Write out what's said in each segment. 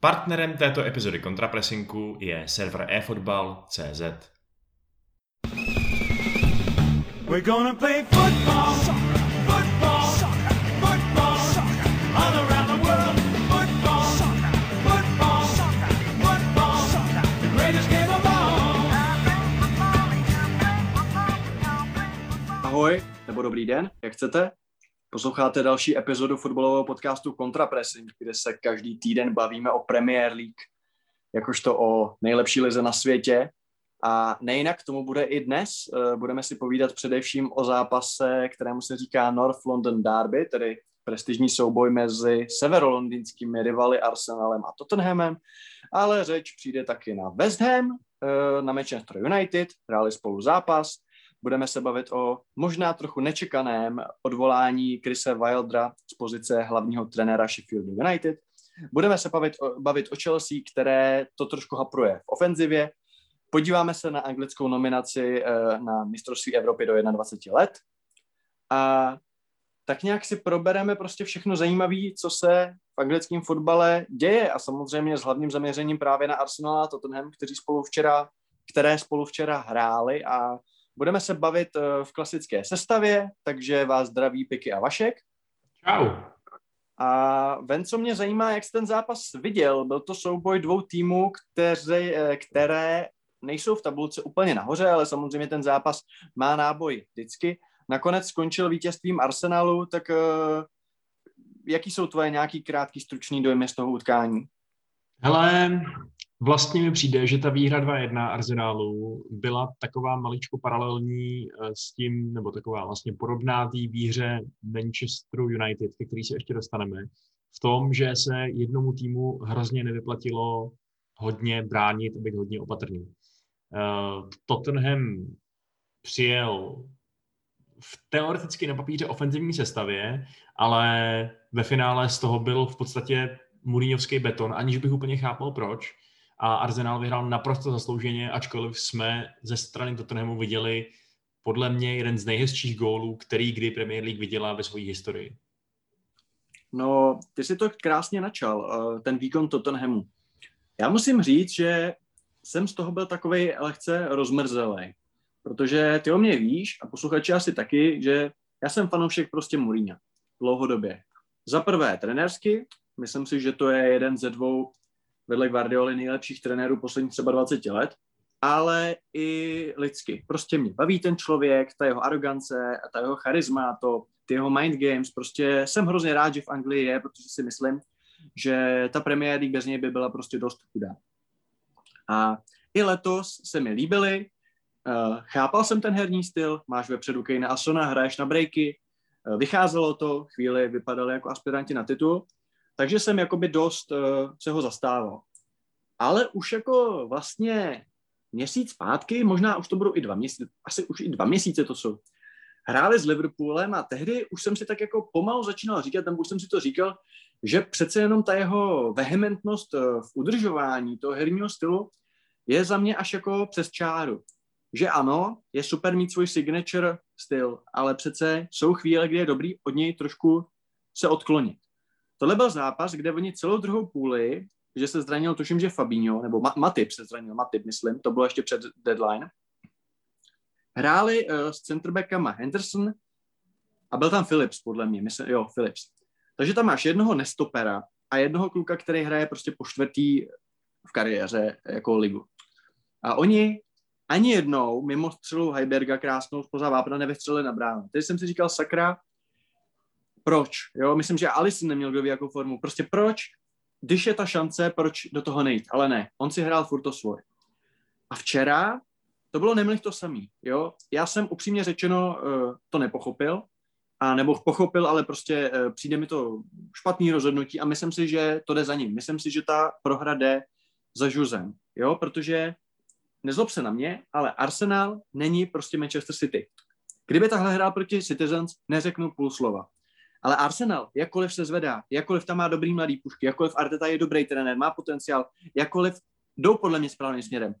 Partnerem této epizody kontrapresinku je server eFootball.cz. We're gonna play football, football, football, all around the world. Football, football, football, the greatest game of all. Ahoj, nebo dobrý den, jak chcete? Posloucháte další epizodu fotbalového podcastu Contrapressing, kde se každý týden bavíme o Premier League, jakožto o nejlepší lize na světě. A nejinak tomu bude i dnes. Eh, budeme si povídat především o zápase, kterému se říká North London Derby, tedy prestižní souboj mezi severolondýnskými rivaly Arsenalem a Tottenhamem, ale řeč přijde taky na West Ham, eh, na Manchester United, hráli spolu zápas, Budeme se bavit o možná trochu nečekaném odvolání Krise Wildra z pozice hlavního trenéra Sheffield United. Budeme se bavit o, bavit o Chelsea, které to trošku hapruje v ofenzivě. Podíváme se na anglickou nominaci eh, na mistrovství Evropy do 21 let. A tak nějak si probereme prostě všechno zajímavé, co se v anglickém fotbale děje a samozřejmě s hlavním zaměřením právě na Arsenal a Tottenham, kteří spolu včera, které spolu včera hráli a Budeme se bavit eh, v klasické sestavě, takže vás zdraví Piky a Vašek. Čau. A ven, co mě zajímá, jak jsi ten zápas viděl, byl to souboj dvou týmů, které, eh, které nejsou v tabulce úplně nahoře, ale samozřejmě ten zápas má náboj vždycky. Nakonec skončil vítězstvím Arsenalu, tak uh, jaký jsou tvoje nějaký krátký stručný dojmy z toho utkání? Hele, Vlastně mi přijde, že ta výhra 2-1 Arsenálu byla taková maličko paralelní eh, s tím, nebo taková vlastně podobná té výhře Manchesteru United, ke který se ještě dostaneme, v tom, že se jednomu týmu hrozně nevyplatilo hodně bránit a být hodně opatrný. Uh, Tottenham přijel v teoreticky na papíře ofenzivní sestavě, ale ve finále z toho byl v podstatě Mourinhovský beton, aniž bych úplně chápal proč a Arsenal vyhrál naprosto zaslouženě, ačkoliv jsme ze strany Tottenhamu viděli podle mě jeden z nejhezčích gólů, který kdy Premier League viděla ve své historii. No, ty si to krásně načal, eh, ten výkon Tottenhamu. Já musím říct, že jsem z toho byl takový lehce rozmrzelý, protože ty o mě víš a posluchači asi taky, že já jsem fanoušek prostě Mourinho dlouhodobě. Za prvé trenérsky, myslím si, že to je jeden ze dvou vedle Guardioli nejlepších trenérů posledních třeba 20 let, ale i lidsky. Prostě mě baví ten člověk, ta jeho arogance, ta jeho charisma, to, ty jeho mind games, prostě jsem hrozně rád, že v Anglii je, protože si myslím, že ta Premier League bez něj by byla prostě dost chudá. A i letos se mi líbily, uh, chápal jsem ten herní styl, máš vepředu Kejna Asona, hraješ na breaky, uh, vycházelo to, chvíli vypadali jako aspiranti na titul, takže jsem jakoby dost uh, se ho zastával. Ale už jako vlastně měsíc zpátky, možná už to budou i dva měsíce, asi už i dva měsíce to jsou, hráli s Liverpoolem a tehdy už jsem si tak jako pomalu začínal říkat, tam už jsem si to říkal, že přece jenom ta jeho vehementnost eh, v udržování toho herního stylu je za mě až jako přes čáru. Že ano, je super mít svůj signature styl, ale přece jsou chvíle, kdy je dobrý od něj trošku se odklonit. Tohle byl zápas, kde oni celou druhou půli, že se zranil, tuším, že Fabinho, nebo Matip se zranil, Matip, myslím, to bylo ještě před deadline. Hráli uh, s centerbackama Henderson a byl tam Phillips, podle mě, myslím, jo, Phillips. Takže tam máš jednoho nestopera a jednoho kluka, který hraje prostě po čtvrtý v kariéře jako ligu. A oni ani jednou mimo střelu Heiberga krásnou spoza vápna nevystřelili na bránu. Teď jsem si říkal, sakra, proč? Jo, myslím, že Alisson neměl kdo ví jakou formu. Prostě proč? Když je ta šance, proč do toho nejít? Ale ne, on si hrál furt to svoje. A včera to bylo nemlich to samý, jo. Já jsem upřímně řečeno uh, to nepochopil, a nebo pochopil, ale prostě uh, přijde mi to špatný rozhodnutí a myslím si, že to jde za ním. Myslím si, že ta prohra jde za Žuzem, jo, protože nezlob se na mě, ale Arsenal není prostě Manchester City. Kdyby tahle hrál proti Citizens, neřeknu půl slova. Ale Arsenal, jakkoliv se zvedá, jakkoliv tam má dobrý mladý pušky, jakkoliv Arteta je dobrý trenér, má potenciál, jakkoliv jdou podle mě správným směrem,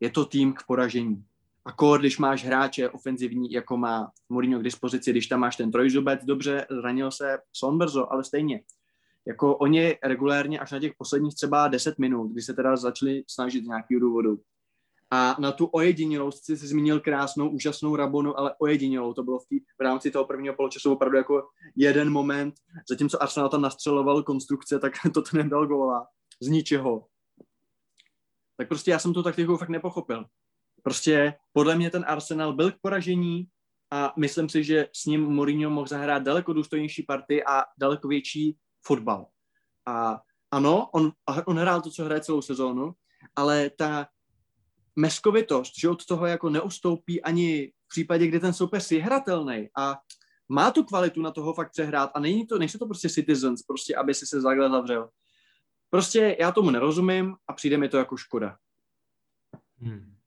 je to tým k poražení. A kor, když máš hráče ofenzivní, jako má Mourinho k dispozici, když tam máš ten trojzubec, dobře, zranil se Sonberzo, ale stejně. jako oni regulérně až na těch posledních třeba 10 minut, kdy se teda začali snažit z nějakého důvodu. A na tu ojedinělou, si zmínil krásnou, úžasnou Rabonu, ale ojedinělou, to bylo v, tý, v rámci toho prvního poločasu opravdu jako jeden moment, zatímco Arsenal tam nastřeloval konstrukce, tak to nedal góla z ničeho. Tak prostě já jsem tu taktiku fakt nepochopil. Prostě podle mě ten Arsenal byl k poražení a myslím si, že s ním Mourinho mohl zahrát daleko důstojnější party a daleko větší fotbal. A ano, on, on hrál to, co hraje celou sezónu, ale ta meskovitost, že od toho jako neustoupí ani v případě, kdy ten soupeř je hratelný a má tu kvalitu na toho fakt přehrát a není to, nejsou to prostě citizens, prostě aby si se takhle zavřel. Prostě já tomu nerozumím a přijde mi to jako škoda. Hmm.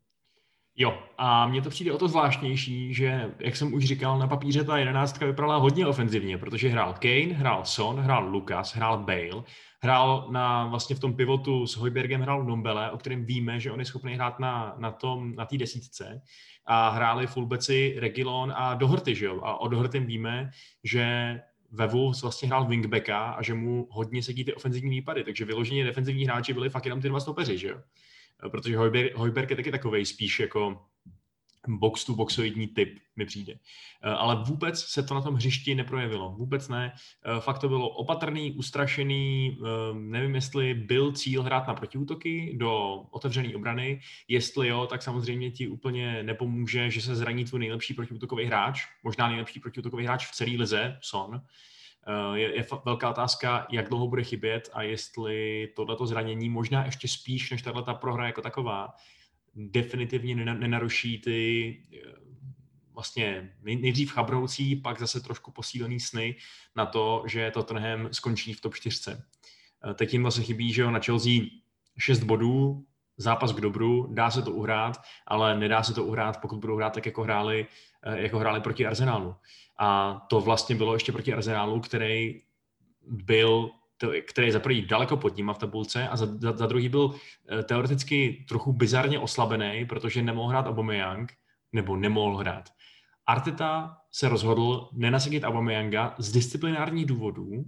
Jo, a mně to přijde o to zvláštnější, že, jak jsem už říkal, na papíře ta jedenáctka vypadala hodně ofenzivně, protože hrál Kane, hrál Son, hrál Lucas, hrál Bale, hrál na, vlastně v tom pivotu s Hojbergem hrál Nombele, o kterém víme, že on je schopný hrát na, na tom, na té desítce a hráli fullbeci Regilon a Doherty, že jo? A o Dohertym víme, že ve Wolves vlastně hrál wingbacka a že mu hodně sedí ty ofenzivní výpady, takže vyloženě defenzivní hráči byli fakt jenom ty dva stopeři, že jo? Protože Hojberg, Hojberg je taky takový spíš jako box to boxoidní typ mi přijde. Eh, ale vůbec se to na tom hřišti neprojevilo. Vůbec ne. Eh, fakt to bylo opatrný, ustrašený, eh, nevím, jestli byl cíl hrát na protiútoky do otevřené obrany. Jestli jo, tak samozřejmě ti úplně nepomůže, že se zraní tvůj nejlepší protiútokový hráč, možná nejlepší protiútokový hráč v celé lize, Son. Eh, je, je velká otázka, jak dlouho bude chybět a jestli tohleto zranění možná ještě spíš než tahle ta prohra jako taková definitivně nenaruší ty eh, vlastně nejdřív chabroucí, pak zase trošku posílený sny na to, že Tottenham skončí v top 4. Eh, teď jim vlastně chybí, že jo, na Chelsea 6 bodů, zápas k dobru, dá se to uhrát, ale nedá se to uhrát, pokud budou hrát tak, jako hráli, jako hráli proti Arsenalu. A to vlastně bylo ještě proti Arsenalu, který byl který za prvý daleko pod nima v tabulce a za, za, za druhý byl eh, teoreticky trochu bizarně oslabený, protože nemohl hrát Aubameyang, nebo nemohl hrát. Arteta se rozhodl nenasadit Aubameyanga z disciplinárních důvodů,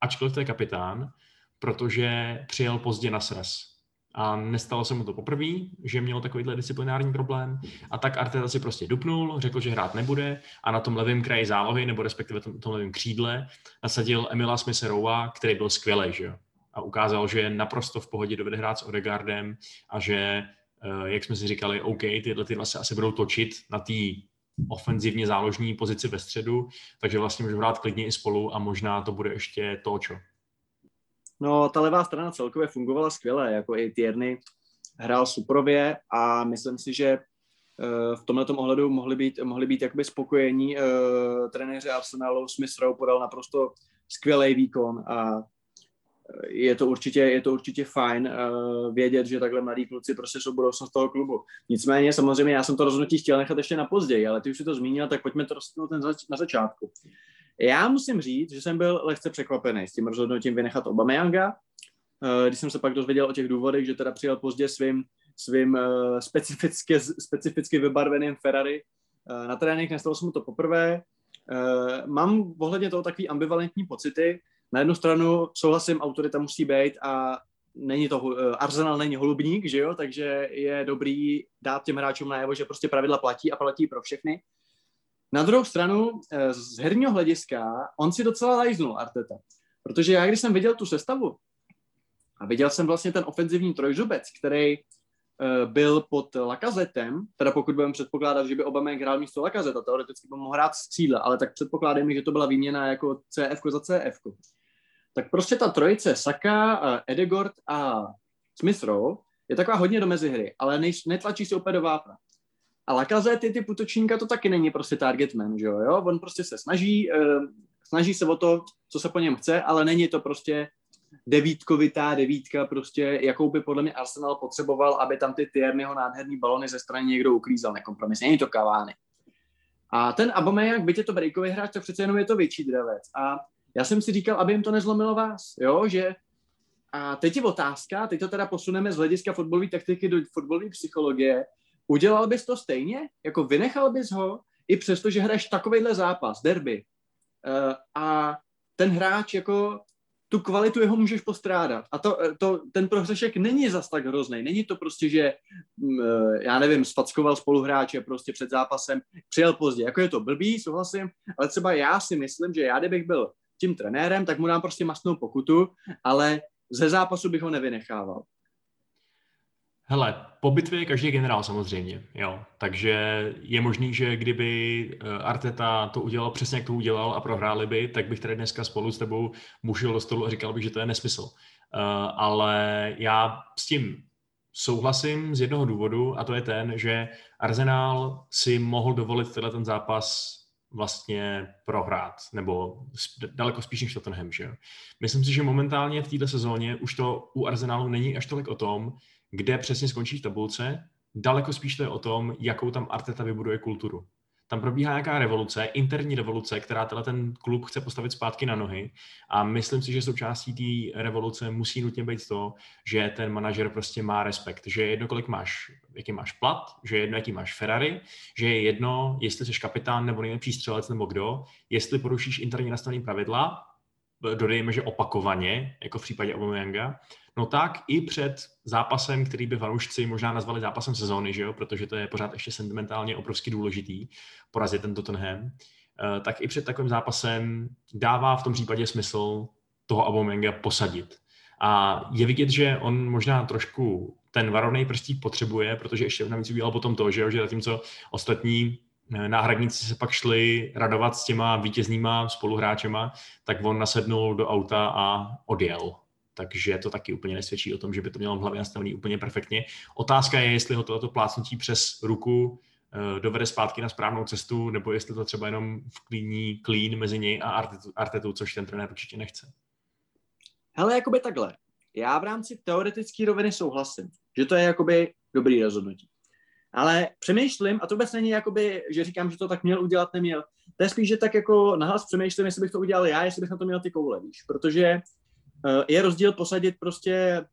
ačkoliv to je kapitán, protože přijel pozdě na sraz a nestalo se mu to poprvé, že měl takovýhle disciplinární problém a tak Arteta si prostě dupnul, řekl, že hrát nebude a na tom levém kraji zálohy, nebo respektive tom, tom levém křídle, nasadil Emila Smiserowa, který byl skvělý, že jo? A ukázal, že je naprosto v pohodě dovede hrát s Odegaardem a že, eh, jak jsme si říkali, OK, tyhle tyhle se asi budou točit na té ofenzivně záložní pozici ve středu, takže vlastně můžu hrát klidně i spolu a možná to bude ještě to, čo. No, ta levá strana celkově fungovala skvěle, jako i Tierney hrál suprově a myslím si, že eh, v tomto ohledu mohli být, mohli být jakoby spokojení. Uh, trenéři Arsenalu Smith Rowe podal naprosto skvělý výkon a je to určitě, je to určitě fajn vědět, že takhle mladí kluci prostě jsou budoucnost toho klubu. Nicméně samozřejmě já jsem to rozhodnutí chtěl nechat ještě na později, ale ty už si to zmínil, tak pojďme to rozhodnout na začátku. Já musím říct, že jsem byl lehce překvapený s tím rozhodnutím vynechat Obameyanga, eh, když jsem se pak dozvěděl o těch důvodech, že teda přijel pozdě svým, svým eh, specificky, specificky vybarveným Ferrari eh, na trénink, nestalo se mu to poprvé. Mám ohledně toho takový ambivalentní pocity. Na jednu stranu souhlasím, autorita musí být a není to, Arsenal není holubník, že jo, takže je dobrý dát těm hráčům najevo, že prostě pravidla platí a platí pro všechny. Na druhou stranu, eh, z herního hlediska, on si docela lajznul Arteta. Protože já, když jsem viděl tu sestavu a viděl jsem vlastně ten ofenzivní trojžubec, který uh, byl pod Lakazetem, teda pokud budeme předpokládat, že by Obama hrál místo Lakazeta, teoreticky by mohl hrát stříle, ale tak předpokládáme, že to byla výměna jako CF za CF. Tak prostě ta trojice Saka, uh, Edegord a Smith je taková hodně do mezihry, ale netlačí se úplně do vápna. A Lacazette, ty putočníka, to taky není prostě target man, že jo? On prostě se snaží, uh, snaží se o to, co se po něm chce, ale není to prostě devítkovitá devítka, prostě, jakou by podle mě Arsenal potřeboval, aby tam ty Tierneyho nádherný balony ze strany někdo uklízal nekompromisně. Není to kavány. A ten Aubameyang, byť je to breakový hráč, tak přece jenom je to větší dravec. A já jsem si říkal, aby jim to nezlomilo vás, jo, že a teď je otázka, teď to teda posuneme z hlediska fotbalové taktiky do fotbalové psychologie, Udělal bys to stejně? Jako vynechal bys ho, i přesto, že hraješ takovýhle zápas, derby, uh, a ten hráč jako tu kvalitu jeho můžeš postrádat. A to, to, ten prohřešek není zas tak hrozný. Není to prostě, že mm, eh, já nevím, spackoval spoluhráče prostě před zápasem, přijel pozdě. Jako je to blbý, souhlasím, ale třeba já si myslím, že já, kdybych byl tím trenérem, tak mu dám prostě masnou pokutu, ale ze zápasu bych ho nevynechával. Hele, po bitvě je každý generál samozřejmě, jo. Takže je možný, že kdyby eh, Arteta to udělal přesně, jak to udělal a prohráli by, tak bych tady dneska spolu s tebou mušil do stolu a říkal bych, že to je nesmysl. Uh, ale já s tím souhlasím z jednoho důvodu a to je ten, že Arsenal si mohl dovolit tenhle ten zápas vlastně prohrát, nebo daleko spíš než Tottenham, že Myslím si, že momentálně v této sezóně už to u Arsenalu není až tolik o tom, kde přesně skončí v tabulce, daleko spíš to je o tom, jakou tam Arteta vybuduje kulturu. Tam probíhá nějaká revoluce, interní revoluce, která tenhle ten klub chce postavit zpátky na nohy a myslím si, že součástí té revoluce musí nutně být to, že ten manažer prostě má respekt, že je jedno, kolik máš, jaký máš plat, že je jedno, jaký máš Ferrari, že je jedno, jestli jsi kapitán nebo nejlepší střelec nebo kdo, jestli porušíš interně nastavené pravidla, dodejme, že opakovaně, jako v případě Aubameyanga, no tak i před zápasem, který by fanoušci možná nazvali zápasem sezóny, že jo? protože to je pořád ještě sentimentálně obrovsky důležitý porazit ten Tottenham, eh, tak i před takovým zápasem dává v tom případě smysl toho Aubameyanga posadit. A je vidět, že on možná trošku ten varovný prstík potřebuje, protože ještě navíc udělal potom to, že, jo, že zatímco ostatní náhradníci se pak šli radovat s těma vítěznýma spoluhráčema, tak on nasednul do auta a odjel takže to taky úplně nesvědčí o tom, že by to mělo v hlavě nastavený úplně perfektně. Otázka je, jestli ho toto plácnutí přes ruku uh, dovede zpátky na správnou cestu, nebo jestli to třeba jenom vklíní klín mezi něj a Artetu, Artetu, což ten trenér určitě nechce. Hele, jakoby takhle. Já v rámci teoretické roviny souhlasím, že to je jakoby dobrý rozhodnutí. Ale přemýšlím, a to vůbec není jakoby, že říkám, že to tak měl udělat, neměl. To je spíš, že tak jako nahlas přemýšlím, jestli bych to udělal já, jestli bych na to měl ty koule, víš. Protože Eh, je rozdíl posadit prostě,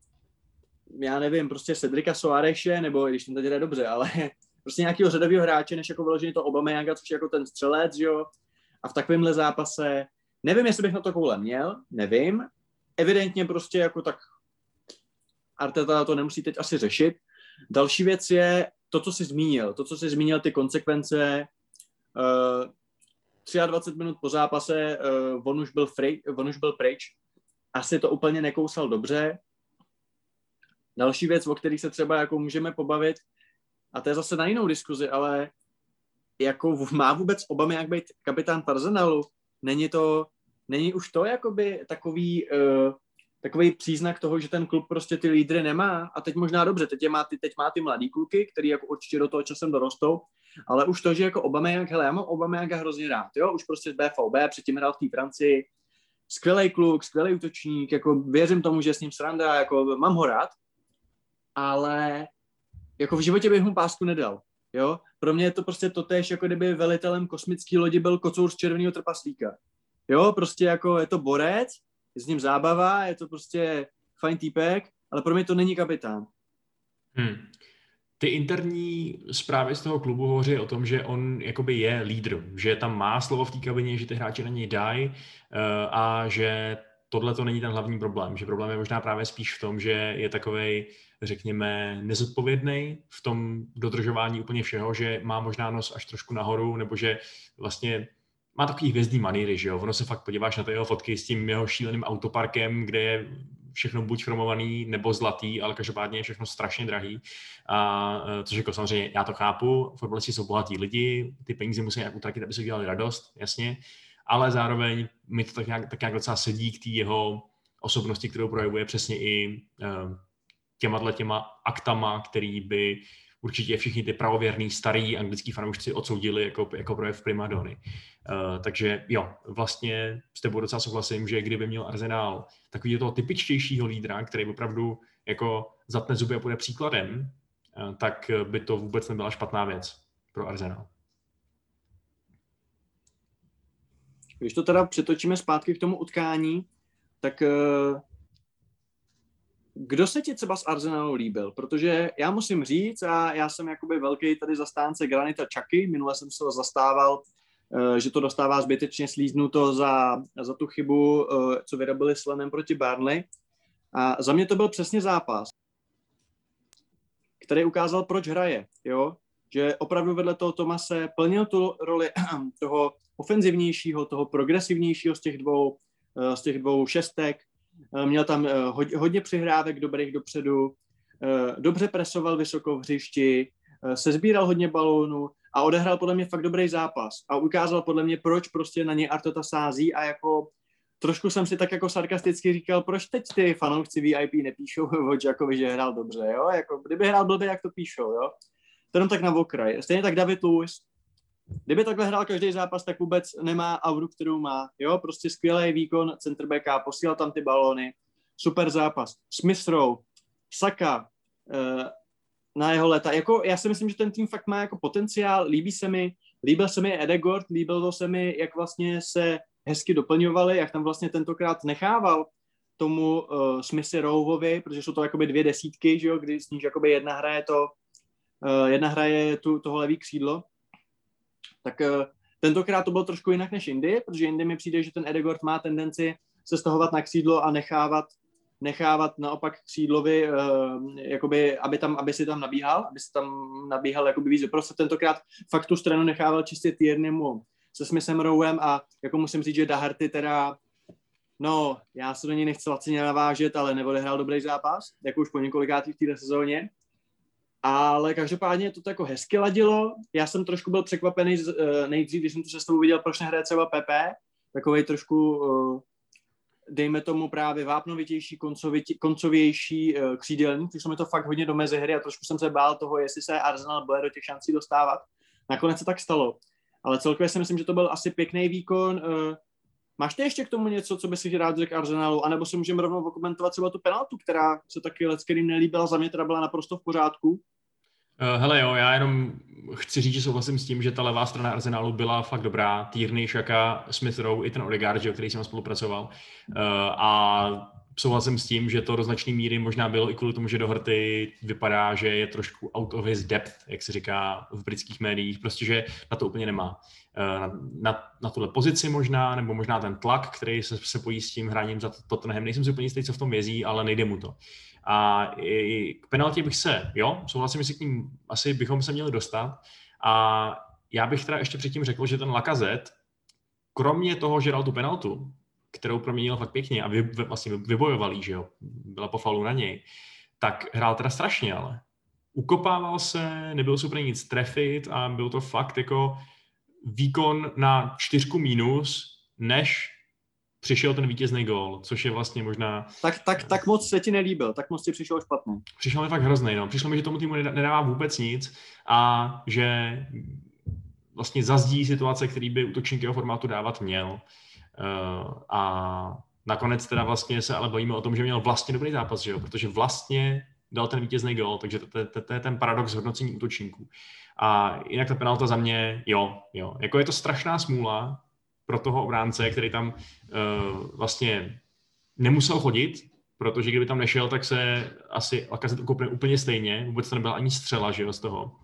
já nevím, prostě Cedrika Soareše, nebo když ten teď jde dobře, ale prostě nějakého řadového hráče, než jako vyložený to Obama což je jako ten střelec, jo, a v takovémhle zápase, nevím, jestli bych na to koule měl, nevím, evidentně prostě jako tak Arteta to nemusí teď asi řešit. Další věc je to, co jsi zmínil, to, co jsi zmínil, ty konsekvence, uh, eh, 23 minut po zápase, uh, on, už byl free, on už byl pryč, asi to úplně nekousal dobře. Další věc, o kterých se třeba jako můžeme pobavit, a to je zase na jinou diskuzi, ale jako má vůbec Obama jak být kapitán Arsenalu? Není to, není už to jakoby takový, uh, takový příznak toho, že ten klub prostě ty lídry nemá. A teď možná dobře, teď, je má, ty, teď má ty mladý kluky, který jako určitě do toho časem dorostou, ale už to, že jako jak, hele, já mám jak hrozně rád, jo, už prostě z BVB, předtím hrál v té Francii, skvělý kluk, skvělý útočník, jako věřím tomu, že s ním sranda, jako mám ho rád, ale jako v životě bych mu pásku nedal, jo. Pro mě je to prostě totéž, jako kdyby velitelem kosmické lodi byl kocour z červeného trpaslíka. Jo, prostě jako je to borec, je s ním zábava, je to prostě fajn týpek, ale pro mě to není kapitán. Hmm ty interní zprávy z toho klubu hovoří o tom, že on jakoby je lídr, že tam má slovo v té kabině, že ty hráči na něj dají uh, a že tohle to není ten hlavní problém, že problém je možná právě spíš v tom, že je takovej, řekněme, nezodpovědný v tom dodržování úplně všeho, že má možná nos až trošku nahoru, nebo že vlastně má takový hvězdný maníry, že jo? Ono se fakt podíváš na ty jeho fotky s tím jeho šíleným autoparkem, kde je všechno buď chromovaný nebo zlatý, ale každopádně je všechno strašně drahý. A, e, což jako samozřejmě já to chápu, fotbalisti jsou bohatí lidi, ty peníze musí nějak utratit, aby se udělali radost, jasně, ale zároveň mi to tak nějak, tak nějak docela sedí k té jeho osobnosti, kterou projevuje přesně i uh, těma těma aktama, který by určitě všichni ty pravověrný starý anglický fanoušci odsoudili jako, jako projev primadony. Uh, takže jo, vlastně s tebou docela souhlasím, že kdyby měl Arsenal takový toho typičtějšího lídra, který opravdu jako zatne zuby a bude příkladem, uh, tak by to vůbec nebyla špatná věc pro Arsenal. Když to teda přetočíme zpátky k tomu utkání, tak uh kdo se ti třeba z Arsenalu líbil? Protože já musím říct, a já jsem jakoby velký tady zastánce Granita Chucky, minule jsem se ho zastával že to dostává zbytečně slíznuto za, za tu chybu, co vyrobili s Lenem proti Barnley. A za mě to byl přesně zápas, který ukázal, proč hraje. Jo? Že opravdu vedle toho Tomase plnil tu roli toho ofenzivnějšího, toho progresivnějšího z těch dvou, z těch dvou šestek. Měl tam hodně přihrávek dobrých dopředu, dobře presoval vysoko v hřišti, sezbíral hodně balónů a odehrál podle mě fakt dobrý zápas a ukázal podle mě, proč prostě na něj Arteta sází a jako trošku jsem si tak jako sarkasticky říkal, proč teď ty fanoušci VIP nepíšou o Jackovi, že hrál dobře, jo? Jako, kdyby hrál blbě, jak to píšou, jo? To jenom tak na okraj. Stejně tak David Lewis. Kdyby takhle hrál každý zápas, tak vůbec nemá auru, kterou má. Jo, prostě skvělý výkon centerbacka, posílal tam ty balóny, super zápas. Smith Rowe, Saka, uh, na jeho leta. Jako, já si myslím, že ten tým fakt má jako potenciál, líbí se mi, líbil se mi Edegord, líbilo se mi, jak vlastně se hezky doplňovali, jak tam vlastně tentokrát nechával tomu uh, Smithy Rowovi, protože jsou to jakoby dvě desítky, že jo, kdy s níž jakoby jedna hraje to, uh, jedna hraje tu, toho levý křídlo, tak uh, tentokrát to bylo trošku jinak než Indy, protože Indy mi přijde, že ten Edegord má tendenci se stahovat na křídlo a nechávat nechávat naopak křídlovi, uh, jakoby, aby, tam, aby si tam nabíhal, aby si tam nabíhal jakoby víc. Prostě tentokrát fakt tu stranu nechával čistě Tierneymu se Smithem Rowem a jako musím říct, že Daharty teda No, já se do něj nechci lacině navážet, ale neodehrál dobrý zápas, jako už po několikátý v této sezóně. Ale každopádně to jako hezky ladilo. Já jsem trošku byl překvapený uh, nejdřív, když jsem tu sestavu viděl, proč nehraje třeba Pepe, takový trošku uh, dejme tomu právě vápnovitější, koncovější uh, křídelník, když mi to fakt hodně do mezi hry a trošku jsem se bál toho, jestli se Arsenal bude do těch šancí dostávat. Nakonec se tak stalo. Ale celkově si myslím, že to byl asi pěkný výkon. Máš ty ještě k tomu něco, co by si rád řekl Arsenalu? A nebo si můžeme rovnou okomentovat třeba tu penaltu, která se taky let, kterým nelíbila, za mě teda byla naprosto v pořádku. Uh, hele jo, já jenom chci říct, že souhlasím s tím, že ta levá strana Arsenalu byla fakt dobrá. Tierney, Šaka, Smith Rowe, i ten Odegaard, o který jsem spolupracoval. Uh, a souhlasím s tím, že to do značné míry možná bylo i kvůli tomu, že Doherty vypadá, že je trošku out of his depth, jak se říká v britských médiích, prostě, že na to úplně nemá. Eh, na, na, na tuhle pozici možná, nebo možná ten tlak, který se, se pojí s tím hraním za Tottenham. Nejsem si úplně jistý, co v tom vězí, ale nejde mu to. A k penaltě bych se, jo, souhlasím, že k ním asi bychom se měli dostat. A já bych teda ještě předtím řekl, že ten Lakazet, kromě toho, že dal tu penaltu, kterou proměnil fakt pěkně a vy, vlastně vybojoval že jo, byla po falu na něj, tak hrál teda strašně, ale ukopával se, nebyl super nic trefit a byl to fakt jako výkon na čtyřku mínus, než přišel ten vítězný gól, což je vlastně možná... Tak, tak, tak moc se ti nelíbil, tak moc ti přišel špatný. Přišel mi fakt hrozný, no. Přišlo mi, že tomu týmu nedává vůbec nic a že vlastně zazdí situace, který by útočník formátu dávat měl. Uh, a nakonec teda vlastně se ale bavíme o tom, že měl vlastně dobrý zápas, že jo? protože vlastně dal ten vítězný gol, takže to, to, to, to je ten paradox hodnocení útočníků. A jinak ta penalta za mě, jo, jo. Jako je to strašná smůla pro toho obránce, který tam uh, vlastně nemusel chodit, protože kdyby tam nešel, tak se asi Lakazet ukopne úplně stejně, vůbec to nebyla ani střela, že jo, z toho.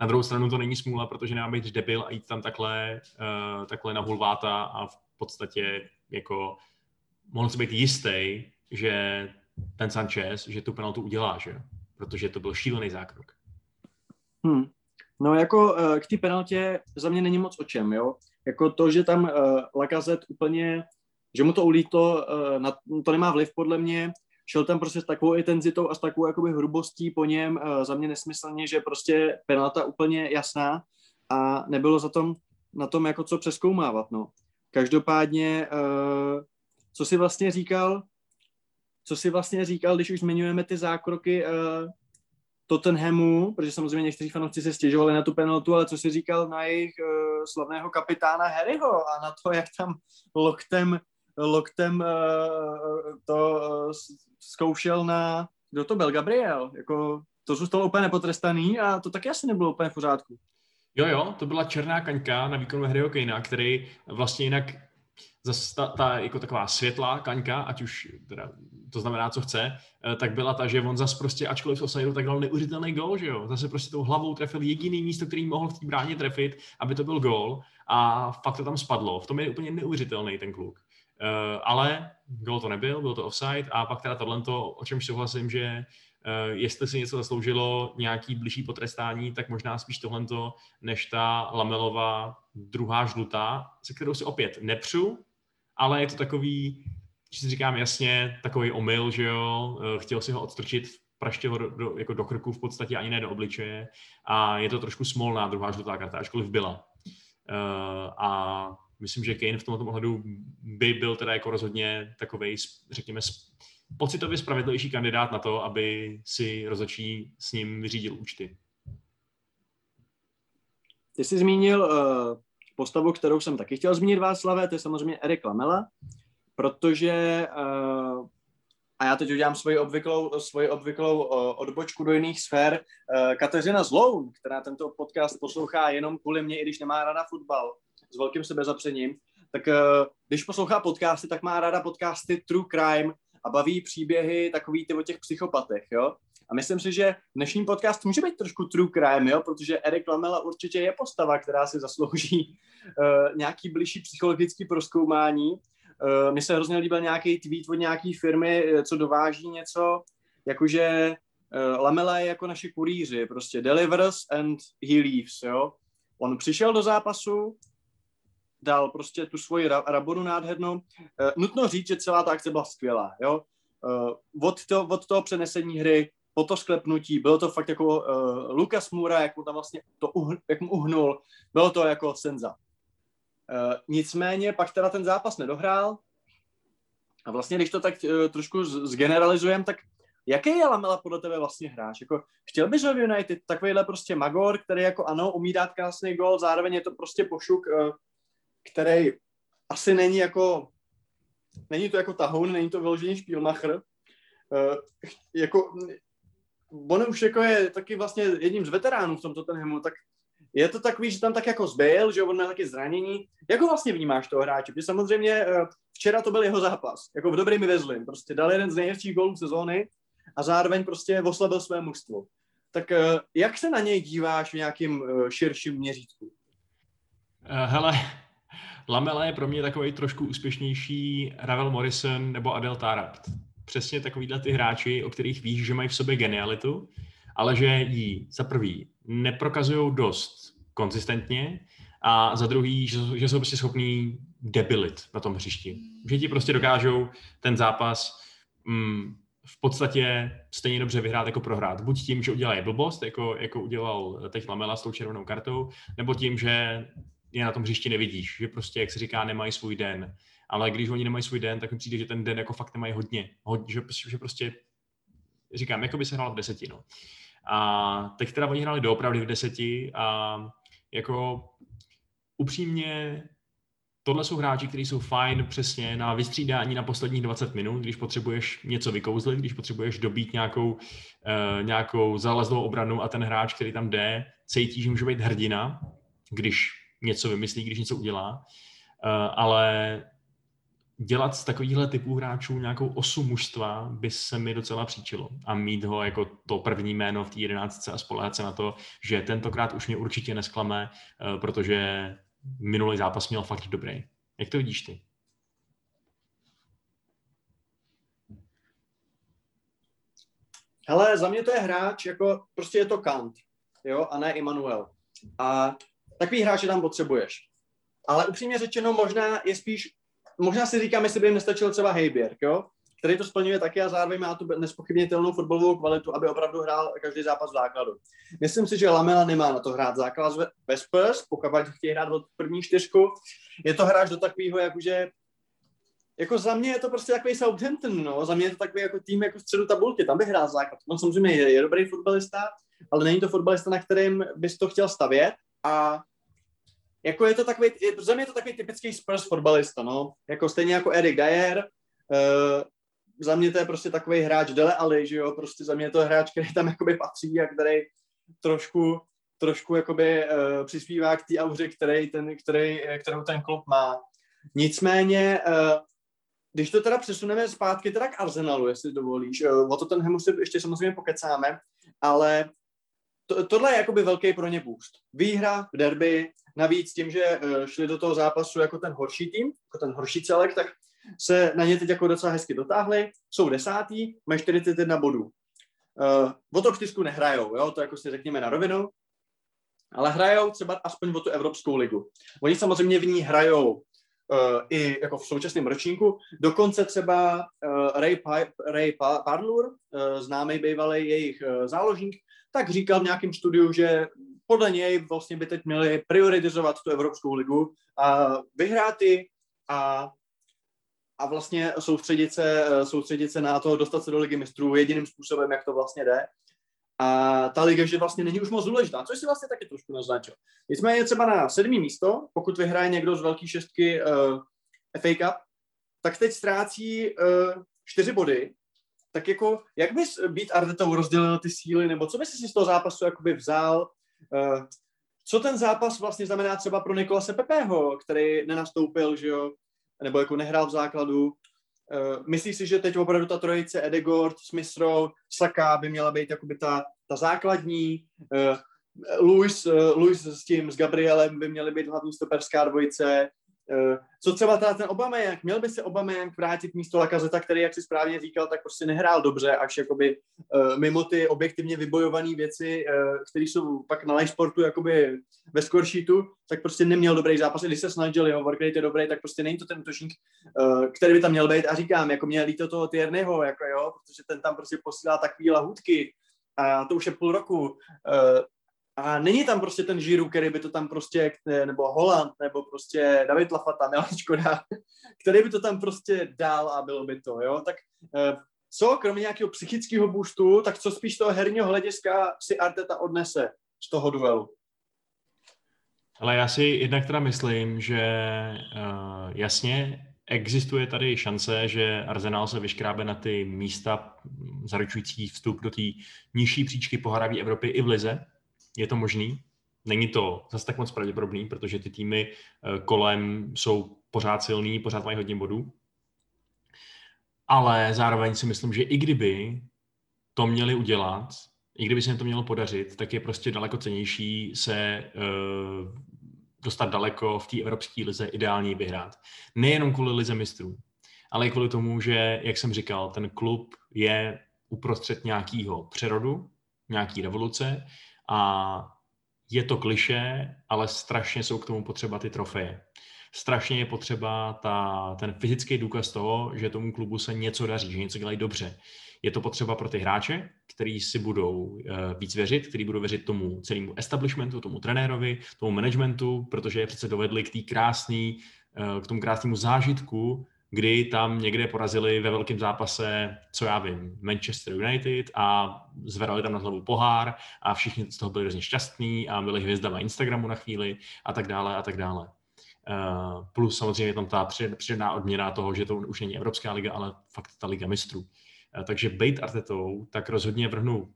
Na druhou stranu to není smůla, protože nemá být debil a jít tam takhle, uh, takhle na hulváta a v podstatě jako mohl si být jistý, že ten Sanchez, že tu penaltu udělá, že protože to byl šílený zákrok. Hmm. No jako uh, k té penaltě za mě není moc o čem, jo. Jako to, že tam uh, Lakazet úplně, že mu to ulítlo, uh, na, to nemá vliv podle mě, šel tam prostě s takovou intenzitou a s takovou jakoby hrubostí po něm, uh, za mě nesmyslně, že prostě penalta úplně jasná a nebylo za tom, na tom jako co přeskoumávat, no. Každopádně, uh, co si vlastně říkal, co si vlastně říkal, když už zmiňujeme ty zákroky uh, Tottenhamu, protože samozřejmě někteří fanoušci se stěžovali na tu penaltu, ale co si říkal na jejich uh, slavného kapitána Harryho a na to, jak tam loktem, loktem uh, to uh, zkoušel na, kdo to byl, Gabriel, jako to zůstalo úplně nepotrestaný a to taky asi nebylo úplně v pořádku. Jo, jo, to byla černá kaňka na výkonu Harryho Kanea, který vlastně jinak zase ta, ta, jako taková světlá kaňka, ať už teda, to znamená, co chce, eh, tak byla ta, že on zase prostě, ačkoliv offsideu, tak dal neuvěřitelný gol, že jo. Zase prostě tou hlavou trefil jediný místo, který mohl v té bráně trefit, aby to byl gol a fakt to tam spadlo. V tom je úplně neuvěřitelný ten kluk. Uh, ale gol to nebyl, byl to offside a pak teda tohle, o čem souhlasím, že Uh, jestli si něco zasloužilo nějaký blížší potrestání, tak možná spíš tohle, než ta Lamelová druhá žlutá, se kterou si opět nepřu, ale je to takový, že si říkám jasně, takový omyl, že jo, uh, chtěl si ho odstrčit, praště ho do, do, jako do krku v podstatě ani ne do obličeje a je to trošku smolná druhá žlutá karta, ačkoliv byla. Uh, a myslím, že Kane v tomto ohledu by byl teda jako rozhodně takový, řekněme, pocitově spravedlivější kandidát na to, aby si rozhodčí s ním vyřídil účty. Ty jsi zmínil uh, postavu, kterou jsem taky chtěl zmínit Václavé, to je samozřejmě Erik Lamela, protože uh, a já teď udělám svoji obvyklou, svoji obvyklou uh, odbočku do jiných sfér. Uh, Kateřina Zloun, která tento podcast poslouchá jenom kvůli mě, i když nemá rada fotbal, s velkým sebezapřením, tak když poslouchá podcasty, tak má ráda podcasty True Crime a baví příběhy takový ty o těch psychopatech, jo. A myslím si, že dnešní podcast může být trošku true crime, jo, protože Erik Lamela určitě je postava, která si zaslouží uh, nějaký blížší psychologický proskoumání. Uh, Mně se hrozně líbil nějaký tweet od nějaký firmy, co dováží něco, jakože uh, Lamela je jako naši kurýři, prostě delivers and he leaves, jo. On přišel do zápasu, dal prostě tu svoji rabonu nádhernou. Uh, nutno říct, že celá ta akce byla skvělá, jo. Uh, od, to, od toho přenesení hry po to sklepnutí, bylo to fakt jako uh, Lukas Mura, jak mu tam vlastně to uhl, jak mu uhnul, bylo to jako senza. Uh, nicméně pak teda ten zápas nedohrál. A vlastně, když to tak uh, trošku zgeneralizujeme, tak jaký je Lamela podle tebe vlastně hráč? Jako, chtěl bys ho v United? Takovýhle prostě magor, který jako ano, umí dát krásný gol, zároveň je to prostě pošuk, uh, který asi není jako, není to jako tahoun, není to vyložený špílmacher, jako, on už jako je taky vlastně jedním z veteránů v tomto Tottenhamu, tak je to takový, že tam tak jako zbyl, že on má taky zranění. Jak ho vlastně vnímáš toho hráče? Protože samozřejmě uh, včera to byl jeho zápas, jako v dobrým i ve Prostě dal jeden z nejhezčích gólů sezóny a zároveň prostě oslabil své mužstvo. Tak uh, jak se na něj díváš v nějakým uh, širším měřítku? Hele, Lamela je pro mě takový trošku úspěšnější Ravel Morrison nebo Adel Tarabt. Přesně takovýhle ty hráči, o kterých víš, že mají v sobě genialitu, ale že ji za prvý neprokazují dost konzistentně a za druhý, že, že jsou prostě schopní debilit na tom hřišti. Že ti prostě dokážou ten zápas mm, v podstatě stejně dobře vyhrát jako prohrát. Buď tím, že udělají blbost, jako, jako udělal teď Lamela s tou červenou kartou, nebo tím, že je na tom hřišti nevidíš, že prostě, jak se říká, nemají svůj den. Ale když oni nemají svůj den, tak mi přijde, že ten den jako fakt nemají hodně. hodně že, že prostě, říkám, jako by se hrál v deseti, no. A teď teda oni hráli doopravdy v deseti a jako upřímně tohle jsou hráči, kteří jsou fajn přesně na vystřídání na posledních 20 minut, když potřebuješ něco vykouzlit, když potřebuješ dobít nějakou, uh, nějakou zalezlou obranu a ten hráč, který tam jde, cítí, že může být hrdina, když něco vymyslí, když něco udělá, uh, ale dělat z takovýchhle typů hráčů nějakou osu mužstva by se mi docela příčilo a mít ho jako to první jméno v té jedenáctce a spolehat se na to, že tentokrát už mě určitě nesklame, uh, protože minulý zápas měl fakt dobrý. Jak to vidíš ty? Hele, za mě to je hráč, jako prostě je to Kant, jo, a ne Immanuel. A takový hráče tam potřebuješ. Ale upřímně řečeno, možná je spíš, možná si říkám, jestli by jim nestačil třeba Hejběrk, jo? který to splňuje taky a zároveň má tu nespochybnitelnou fotbalovou kvalitu, aby opravdu hrál každý zápas v základu. Myslím si, že Lamela nemá na to hrát základ ve Spurs, pokud chtějí hrát od první čtyřku. Je to hráč do takového, jakože jako za mě je to prostě takový Southampton, no. Za mě je to takový jako tým jako středu tabulky, tam bych hrál základ. On samozřejmě je, je dobrý fotbalista, ale není to fotbalista, na kterým bys to chtěl stavět a jako je to takový, za mě je to takový typický Spurs fotbalista, no. Jako stejně jako Erik Dyer, uh, za mě to je prostě takový hráč Dele Ali, že jo, prostě za mě je to hráč, který tam jakoby patří a který trošku, trošku jakoby uh, přispívá k té auře, který ten, který, kterou ten klub má. Nicméně, uh, když to teda přesuneme zpátky teda k Arsenalu, jestli dovolíš, uh, o to ten Hemu ještě samozřejmě pokecáme, ale to, tohle je jakoby velký pro ně boost. Výhra v derby, navíc tím, že uh, šli do toho zápasu jako ten horší tým, jako ten horší celek, tak se na ně teď jako docela hezky dotáhli, jsou desátý, mají 41 bodů. Uh, o to čtyřku nehrajou, jo? to jako si řekněme na rovinu, ale hrajou třeba aspoň o tu Evropskou ligu. Oni samozřejmě v ní hrajou i jako v současném ročníku. Dokonce třeba uh, Ray, pa- Ray pa- Parlour, uh, známý bývalý jejich záložník, tak říkal v nějakém studiu, že podle něj vlastně by teď měli prioritizovat tu Evropskou ligu a vyhrát ji a a vlastně soustředit se, soustředit se na to, dostat se do ligy mistrů jediným způsobem, jak to vlastně jde. A ta liga, že vlastně není už moc důležitá, což si vlastně taky trošku naznačil. Nicméně třeba na sedmý místo, pokud vyhraje někdo z velké šestky uh, FA Cup, tak teď ztrácí uh, čtyři body. Tak jako, jak bys být Artetou rozdělil ty síly, nebo co bys si z toho zápasu jakoby vzal? Uh, co ten zápas vlastně znamená třeba pro Nikolase Pepeho, který nenastoupil, že jo, nebo jako nehrál v základu. Uh, myslíš si, že teď opravdu ta trojice Edegord, Smith Rowe, Saka by měla být jakoby ta, ta základní, uh, Luis, uh, Luis s tím, s Gabrielem by měly být hlavní stoperská dvojice, Eh, co třeba teda ten jak Měl by se jak vrátit místo Lakazeta, který, jak si správně říkal, tak prostě nehrál dobře, až jakoby uh, mimo ty objektivně vybojované věci, uh, které jsou pak na live sportu jakoby ve scoresheetu, tak prostě neměl dobrý zápas. Když se snažil, jeho workrate je dobrý, tak prostě není to ten útočník, který by tam měl být. A říkám, jako mě líto toho Tierneyho, jako jo, protože ten tam prostě posílá takový lahůdky, a to už je půl roku. A není tam prostě ten Žiru, který by to tam prostě, nebo Holland, nebo prostě David Lafata, Milan Škoda, který by to tam prostě dal a bylo by to, jo. Tak eh, co, kromě nějakého psychického boostu, tak co spíš toho herního hlediska si Arteta odnese z toho duelu? Ale já si jednak teda myslím, že uh, jasně existuje tady šance, že Arsenal se vyškrábe na ty místa zaručující vstup do té nižší příčky poháraví Evropy i v Lize, je to možný. Není to zase tak moc pravděpodobný, protože ty týmy eh, kolem jsou pořád silný, pořád mají hodně bodů. Ale zároveň si myslím, že i kdyby to měli udělat, i kdyby se jim to mělo podařit, tak je prostě daleko cenější se uh, dostat daleko v té evropské lize, ideálně vyhrát. Nejenom kvůli lize mistrů, ale i kvůli tomu, že, jak jsem říkal, ten klub je uprostřed nějakého přerodu, nějaký revoluce a je to kliše, ale strašně jsou k tomu potřeba ty trofeje. Strašně je potřeba ta, ten fyzický důkaz toho, že tomu klubu se něco daří, že něco dělají dobře. Je to potřeba pro ty hráče, kteří si budou uh, víc věřit, kteří budou věřit tomu celému establishmentu, tomu trenérovi, tomu managementu, protože je přece dovedli k, tý krásný, uh, k tomu krásnému zážitku, kdy tam někde porazili ve velkém zápase, co já vím, Manchester United a zvedali tam na hlavu pohár a všichni z toho byli hrozně šťastní a byli hvězdama Instagramu na chvíli a tak dále a tak dále. Uh, plus samozřejmě tam ta přidaná odměna toho, že to už není Evropská liga, ale fakt ta liga mistrů. Uh, takže bejt Artetou, tak rozhodně vrhnu,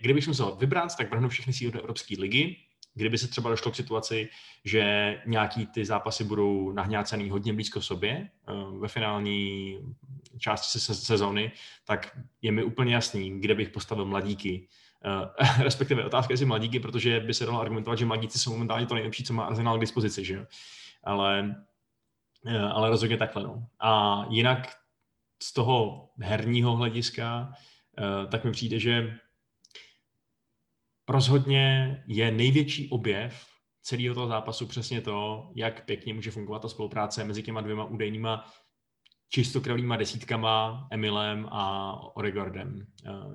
kdybych musel vybrat, tak vrhnu všechny síly do Evropské ligy, kdyby se třeba došlo k situaci, že nějaký ty zápasy budou nahňácený hodně blízko sobě eh, ve finální části sezóny, tak je mi úplně jasný, kde bych postavil mladíky. Uh, respektive otázka je, mladíky, protože by se dalo argumentovat, že mladíci jsou momentálně to nejlepší, co má Arsenal k dispozici, že jo? Ale, uh, ale rozhodně takhle, no. A jinak z toho herního hlediska, tak mi přijde, že rozhodně je největší objev celého toho zápasu přesně to, jak pěkně může fungovat ta spolupráce mezi těma dvěma údajnýma čistokrevnýma desítkama, Emilem a Oregordem.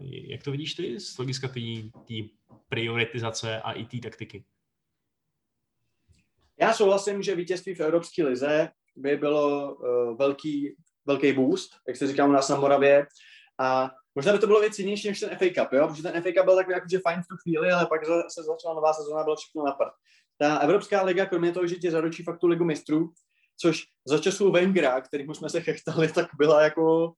Jak to vidíš ty z hlediska té prioritizace a i té taktiky? Já souhlasím, že vítězství v Evropské lize by bylo uh, velký, velký boost, jak se říká u nás na Moravě. A Možná by to bylo věc jinější než ten FA Cup, jo? protože ten FA Cup byl takový jakože fajn v tu chvíli, ale pak se začala nová sezóna, bylo všechno na prd. Ta Evropská liga, kromě toho, že ti zaručí fakt tu ligu mistrů, což za času Wengera, kterým jsme se chechtali, tak byla jako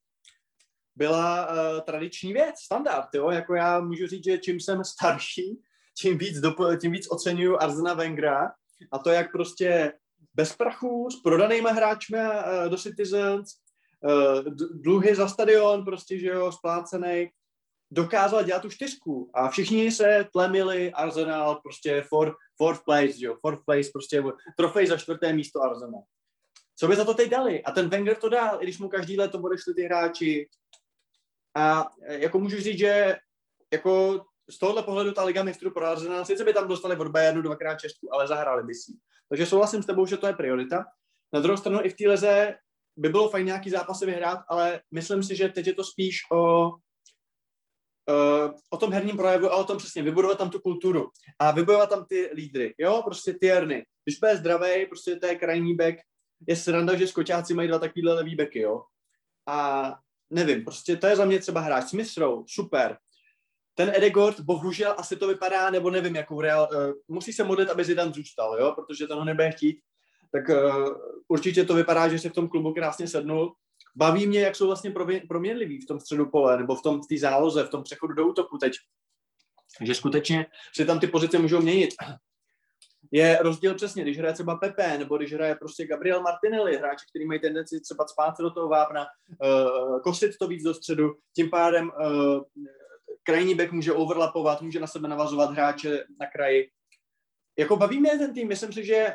byla uh, tradiční věc, standard, jo? jako já můžu říct, že čím jsem starší, tím víc, tím víc oceňuju Arzena Wengera a to, jak prostě bez prachu, s prodanýma hráčmi uh, do Citizens, dluhy za stadion, prostě, že jo, splácený, dokázal dělat tu čtyřku a všichni se tlemili Arsenal prostě for, fourth place, jo, fourth place, prostě trofej za čtvrté místo Arsenal. Co by za to teď dali? A ten Wenger to dal, i když mu každý let to odešli ty hráči. A jako můžu říct, že jako z tohohle pohledu ta Liga mistrů pro Arsenal, sice by tam dostali od Bayernu dvakrát čestku, ale zahráli by si. Takže souhlasím s tebou, že to je priorita. Na druhou stranu i v té lize by bylo fajn nějaký zápasy vyhrát, ale myslím si, že teď je to spíš o, o tom herním projevu a o tom přesně vybudovat tam tu kulturu a vybudovat tam ty lídry, jo, prostě ty herny. Když bude zdravý, prostě to je krajní back, je sranda, že skočáci mají dva takovýhle levý beky, jo. A nevím, prostě to je za mě třeba hráč Rowe, super, ten Edegord, bohužel asi to vypadá, nebo nevím, jakou real, uh, musí se modlit, aby Zidane zůstal, jo, protože to ho nebude chtít, tak uh, určitě to vypadá, že se v tom klubu krásně sednul. Baví mě, jak jsou vlastně proměnliví v tom středu pole, nebo v tom v té záloze, v tom přechodu do útoku teď. Že skutečně si tam ty pozice můžou měnit. Je rozdíl přesně, když hraje třeba Pepe, nebo když hraje prostě Gabriel Martinelli, hráči, kteří mají tendenci třeba spát do toho vápna, uh, kosit to víc do středu, tím pádem uh, krajní back může overlapovat, může na sebe navazovat hráče na kraji. Jako baví mě ten tým, myslím si, že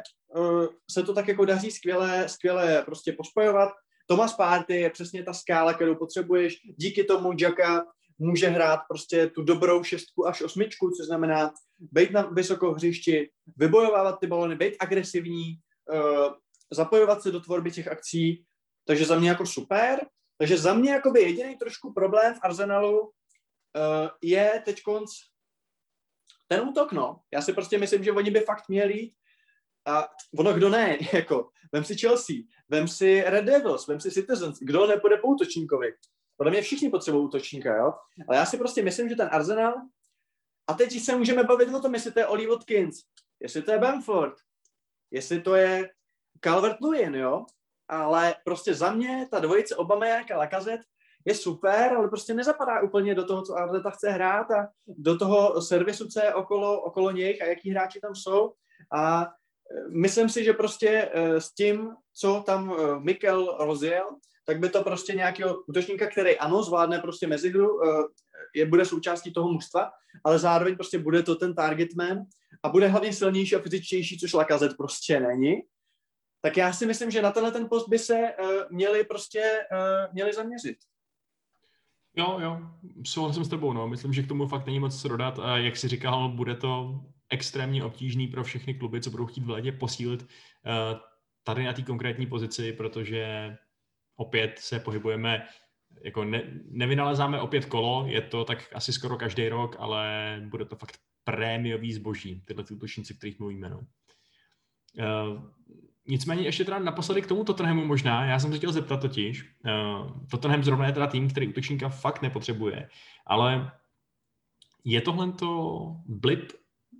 se to tak jako daří skvěle, skvěle prostě pospojovat. Thomas Party je přesně ta skála, kterou potřebuješ. Díky tomu Jacka může hrát prostě tu dobrou šestku až osmičku, což znamená být na vysokou hřišti, vybojovávat ty balony, být agresivní, uh, zapojovat se do tvorby těch akcí, takže za mě jako super. Takže za mě jakoby jediný trošku problém v Arsenalu uh, je teď konc ten útok, no. Já si prostě myslím, že oni by fakt měli a ono kdo ne, jako, vem si Chelsea, vem si Red Devils, vem si Citizens, kdo nepůjde po útočníkovi. Podle mě všichni potřebují útočníka, jo. Ale já si prostě myslím, že ten Arsenal, a teď se můžeme bavit o tom, jestli to je Oli Watkins, jestli to je Bamford, jestli to je Calvert-Lewin, jo. Ale prostě za mě ta dvojice Obama a Lacazette je super, ale prostě nezapadá úplně do toho, co Arteta chce hrát a do toho servisu, co je okolo, okolo nich a jaký hráči tam jsou. A myslím si, že prostě e, s tím, co tam e, Mikel rozjel, tak by to prostě nějakého útočníka, který ano, zvládne prostě mezihru, je, bude součástí toho mužstva, ale zároveň prostě bude to ten target man a bude hlavně silnější a fyzičtější, což Lakazet prostě není. Tak já si myslím, že na tenhle ten post by se měli prostě měli zaměřit. Jo, jo, souhlasím s tebou, no. Myslím, že k tomu fakt není moc co dodat. A jak jsi říkal, bude to extrémně obtížný pro všechny kluby, co budou chtít v létě posílit uh, tady na té konkrétní pozici, protože opět se pohybujeme, jako ne, nevynalezáme opět kolo, je to tak asi skoro každý rok, ale bude to fakt prémiový zboží, tyhle útočníci, kterých mluvíme. No. Uh, Nicméně ještě teda naposledy k tomu Tottenhamu možná, já jsem se chtěl zeptat totiž, uh, Tottenham zrovna je teda tým, který útočníka fakt nepotřebuje, ale je tohle to blip,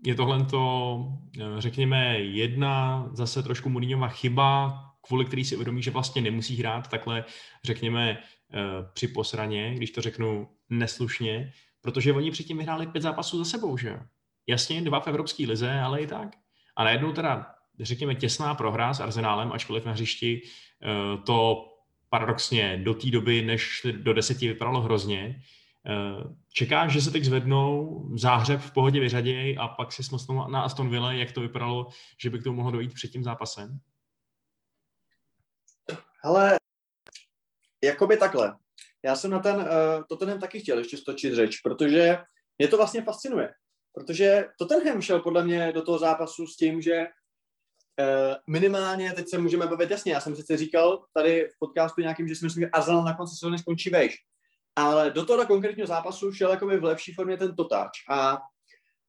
je tohle to, uh, řekněme, jedna zase trošku Mourinhova chyba, kvůli který si uvědomí, že vlastně nemusí hrát takhle, řekněme, uh, při posraně, když to řeknu neslušně, protože oni předtím vyhráli pět zápasů za sebou, že Jasně, dva v Evropské lize, ale i tak. A najednou teda řekněme, těsná prohra s Arsenálem, ačkoliv na hřišti eh, to paradoxně do té doby, než do deseti vypadalo hrozně. Eh, čekáš, že se teď zvednou, záhřeb v pohodě vyřadějí a pak si smlsnou na Aston Villa, jak to vypadalo, že by k tomu mohlo dojít před tím zápasem? Hele, jakoby takhle. Já jsem na ten uh, Tottenham taky chtěl ještě stočit řeč, protože mě to vlastně fascinuje. Protože Tottenham šel podle mě do toho zápasu s tím, že Uh, minimálně, teď se můžeme bavit jasně, já jsem sice říkal tady v podcastu nějakým, že si myslím, že Arsenal na konci sezóny skončí vejš, ale do toho konkrétního zápasu šel jako v lepší formě ten totáč a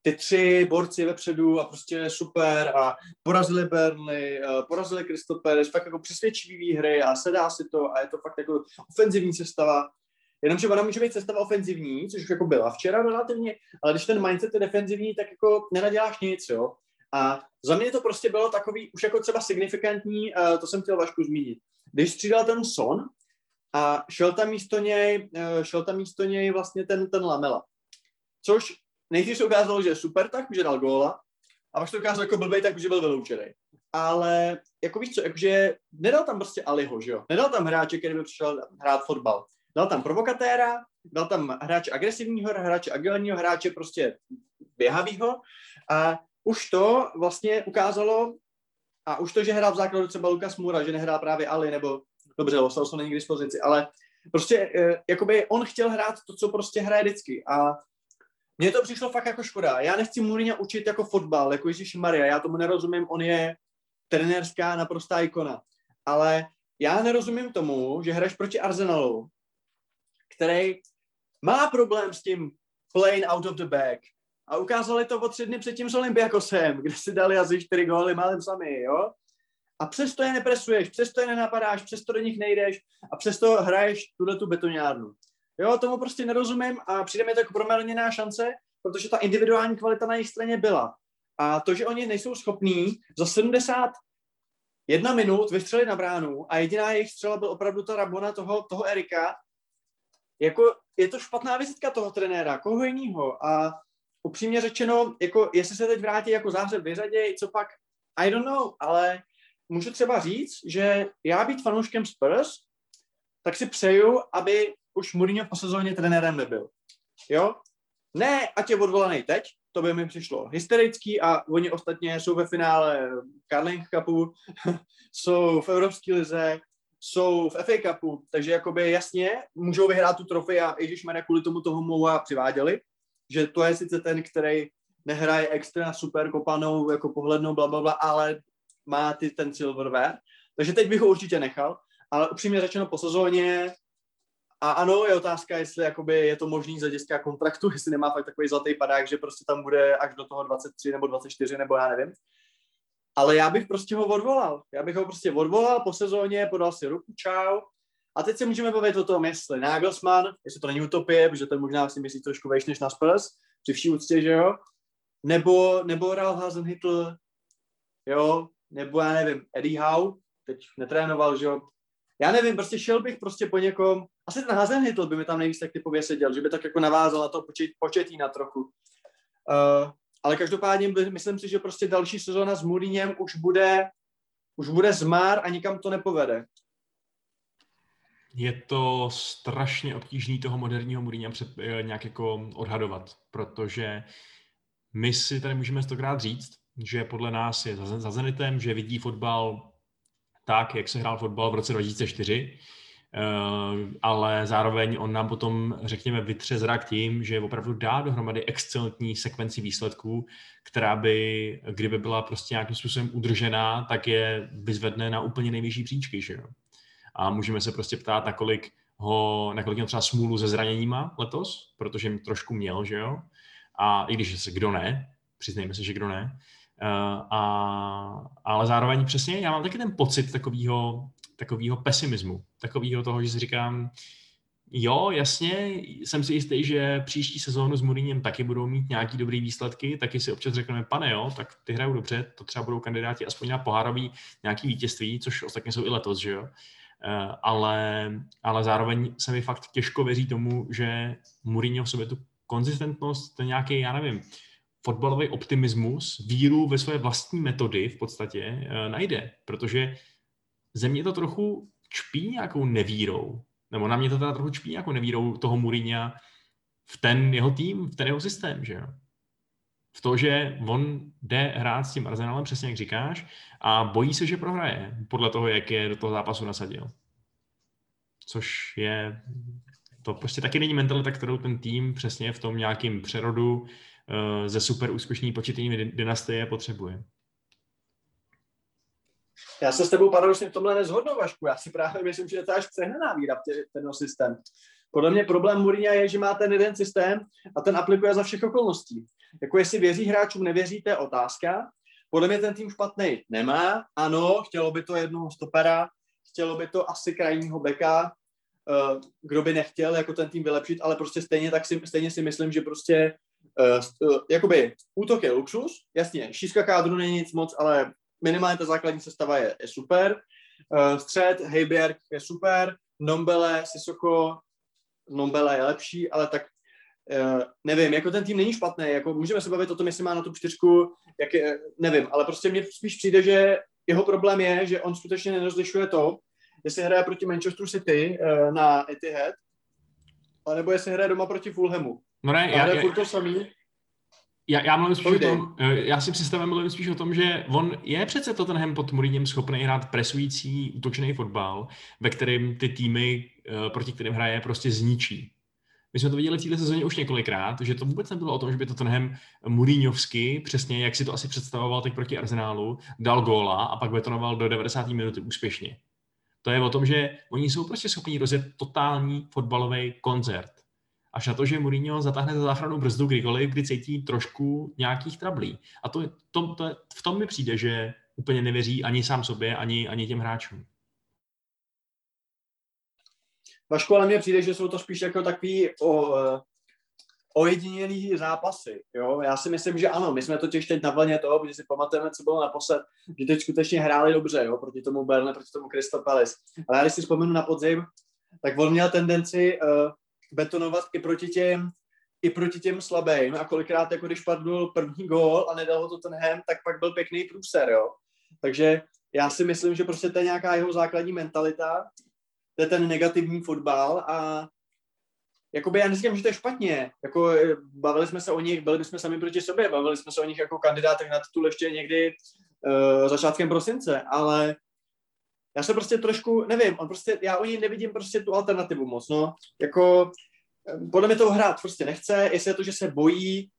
ty tři borci vepředu a prostě super a porazili Burnley, uh, porazili Crystal Palace, fakt jako přesvědčivý výhry a sedá si to a je to fakt jako ofenzivní sestava. Jenomže ona může být sestava ofenzivní, což už jako byla včera relativně, ale když ten mindset je defenzivní, tak jako nenaděláš nic, jo. A za mě to prostě bylo takový už jako třeba signifikantní, uh, to jsem chtěl Vašku zmínit. Když střídal ten Son a šel tam místo něj, uh, šel tam místo něj vlastně ten, ten Lamela. Což nejdřív se ukázalo, že je super tak, že dal góla, a pak se to ukázalo jako blbej tak, že byl vyloučený. ale jako víš co, jakože nedal tam prostě Aliho, že jo? Nedal tam hráče, který by přišel hrát fotbal. Dal tam provokatéra, dal tam hráče agresivního, hráče agilního, hráče prostě běhavýho a už to vlastně ukázalo a už to, že hrál v základu třeba Lukas Mura, že nehrál právě Ali, nebo dobře, Losal není k dispozici, ale prostě eh, jakoby on chtěl hrát to, co prostě hraje vždycky a mně to přišlo fakt jako škoda. Já nechci Mourinho učit jako fotbal, jako Ježíš Maria, já tomu nerozumím, on je trenérská naprostá ikona. Ale já nerozumím tomu, že hraješ proti Arsenalu, který má problém s tím playing out of the bag. A ukázali to o tři dny předtím s Olympiakosem, kde si dali asi čtyři góly málem sami, jo? A přesto je nepresuješ, přesto je nenapadáš, přesto do nich nejdeš a přesto hraješ tuhle tu betonárnu. Jo, tomu prostě nerozumím a přijde mi to jako proměrněná šance, protože ta individuální kvalita na jejich straně byla. A to, že oni nejsou schopní za 71 minut vystřelit na bránu a jediná jejich střela byl opravdu ta rabona toho, toho Erika, jako je to špatná vizitka toho trenéra, koho jiného. A upřímně řečeno, jako jestli se teď vrátí jako zářeb vyřaděj, co pak, I don't know, ale můžu třeba říct, že já být fanouškem Spurs, tak si přeju, aby už Mourinho po sezóně trenérem nebyl. Jo? Ne, ať je odvolaný teď, to by mi přišlo hysterický a oni ostatně jsou ve finále Carling Cupu, jsou v Evropské lize, jsou v FA Cupu, takže jakoby jasně můžou vyhrát tu trofej a Ježíš Maria kvůli tomu toho Moua přiváděli, že to je sice ten, který nehraje extra super kopanou, jako pohlednou, bla, bla, bla, ale má ty ten silverware. Takže teď bych ho určitě nechal, ale upřímně řečeno po sezóně a ano, je otázka, jestli jakoby je to možný z hlediska kontraktu, jestli nemá fakt takový zlatý padák, že prostě tam bude až do toho 23 nebo 24 nebo já nevím. Ale já bych prostě ho odvolal. Já bych ho prostě odvolal po sezóně, podal si ruku, čau. A teď se můžeme bavit o tom, jestli Nagelsmann, jestli to není utopie, protože ten možná si myslí trošku vejš než na Spurs, při vší úctě, že jo? Nebo, nebo Ralph Hasenhüttl, jo? Nebo já nevím, Eddie Howe, teď netrénoval, že jo? Já nevím, prostě šel bych prostě po někom, asi ten Hasenhüttl by mi tam nejvíc tak typově seděl, že by tak jako navázal na to počet, početí na trochu. Uh, ale každopádně myslím si, že prostě další sezóna s Mourinhem už bude, už bude zmár a nikam to nepovede. Je to strašně obtížný toho moderního Mourinha eh, nějak jako odhadovat, protože my si tady můžeme stokrát říct, že podle nás je za, Zenitem, že vidí fotbal tak, jak se hrál fotbal v roce 2004, Eh, ale zároveň on nám potom, řekněme, vytře zrak tím, že opravdu dá dohromady excelentní sekvenci výsledků, která by, kdyby byla prostě nějakým způsobem udržená, tak je vyzvedne na úplně nejvyšší příčky, že jo. A můžeme se prostě ptát, nakolik ho, nakolik měl třeba smůlu se zraněníma letos, protože trošku měl, že jo. A i když se kdo ne, přiznejme se, že kdo ne, a, ale zároveň přesně já mám taky ten pocit takového takového pesimismu, takového toho, že si říkám, jo, jasně, jsem si jistý, že příští sezónu s Mourinhem taky budou mít nějaký dobrý výsledky, taky si občas řekneme, pane jo, tak ty hrajou dobře, to třeba budou kandidáti aspoň na pohárový nějaký vítězství, což ostatně jsou i letos, že jo. Uh, ale, ale zároveň se mi fakt těžko věří tomu, že Mourinho v sobě tu konzistentnost, ten nějaký, já nevím, fotbalový optimismus, víru ve své vlastní metody v podstatě uh, najde, protože ze mě to trochu čpí nějakou nevírou, nebo na mě to teda trochu čpí nějakou nevírou toho Mourinha v ten jeho tým, v ten jeho systém, že jo. V to, že on jde hrát s tím Arsenalem, přesně jak říkáš, a bojí se, že prohraje, podle toho, jak je do toho zápasu nasadil. Což je, to prostě taky není mentalita, kterou ten tým přesně v tom nějakým přerodu eh, ze super úspěšný početní dynastie potřebuje. Já se s tebou paradoxně v tomhle nezhodnu, Vašku. Já si právě myslím, že to je až přehnaná víra v ten systém. Podle mě problém Mourinha je, že má ten jeden systém a ten aplikuje za všech okolností. Jako jestli věří hráčům, nevěří, to je otázka. Podle mě ten tým špatný nemá. Ano, chtělo by to jednoho stopera, chtělo by to asi krajního beka, eh, kdo by nechtěl jako ten tým vylepšit, ale prostě stejně, tak si, stejně si myslím, že prostě uh, jakoby útok je luxus, jasně, šířka kádru není nic moc, ale minimálně ta základní sestava je, je super. Uh, střed, Heiberg je super, Nombele, Sisoko, Nombele je lepší, ale tak uh, nevím, jako ten tým není špatný, jako můžeme se bavit o tom, jestli má na tu čtyřku, jak je, nevím, ale prostě mně spíš přijde, že jeho problém je, že on skutečně nerozlišuje to, jestli hraje proti Manchesteru City uh, na Etihad, anebo jestli hraje doma proti Fulhamu. No ne, já, já, to samý. Já, já mluvím spíš Pojdej. o tom, eh, já si představím, mluvím spíš o tom, že on je přece to tenhle pod Mourinhem schopný hrát presující, útočný fotbal, ve kterém ty týmy, eh, proti kterým hraje, prostě zničí. My jsme to viděli v této sezóně už několikrát, že to vůbec nebylo o tom, že by to tenhle Mourinhovsky, přesně jak si to asi představoval teď proti Arsenálu, dal góla a pak betonoval do 90. minuty úspěšně. To je o tom, že oni jsou prostě schopni rozjet totální fotbalový koncert. Až na to, že Mourinho zatáhne za záchranu brzdu kdykoliv, kdy cítí trošku nějakých trablí. A to, to, to, v tom mi přijde, že úplně nevěří ani sám sobě, ani, ani těm hráčům. Vašku, ale mně přijde, že jsou to spíš jako takový o, ojedinělý zápasy. Jo? Já si myslím, že ano, my jsme totiž teď na vlně toho, protože si pamatujeme, co bylo naposled, že teď skutečně hráli dobře, jo? proti tomu Berne, proti tomu Palace. Ale já když si vzpomenu na podzim, tak on měl tendenci uh, betonovat i proti těm i proti těm slabým. A kolikrát, jako když padl první gól a nedal ho to ten hem, tak pak byl pěkný průser, jo. Takže já si myslím, že prostě to je nějaká jeho základní mentalita, to je ten negativní fotbal a jakoby já neříkám, že to je špatně, jako eh, bavili jsme se o nich, byli jsme sami proti sobě, bavili jsme se o nich jako kandidátech na titul ještě někdy uh, začátkem prosince, ale já se prostě trošku, nevím, on prostě, já o ní nevidím prostě tu alternativu moc, no, jako podle mě toho hrát prostě nechce, jestli je to, že se bojí,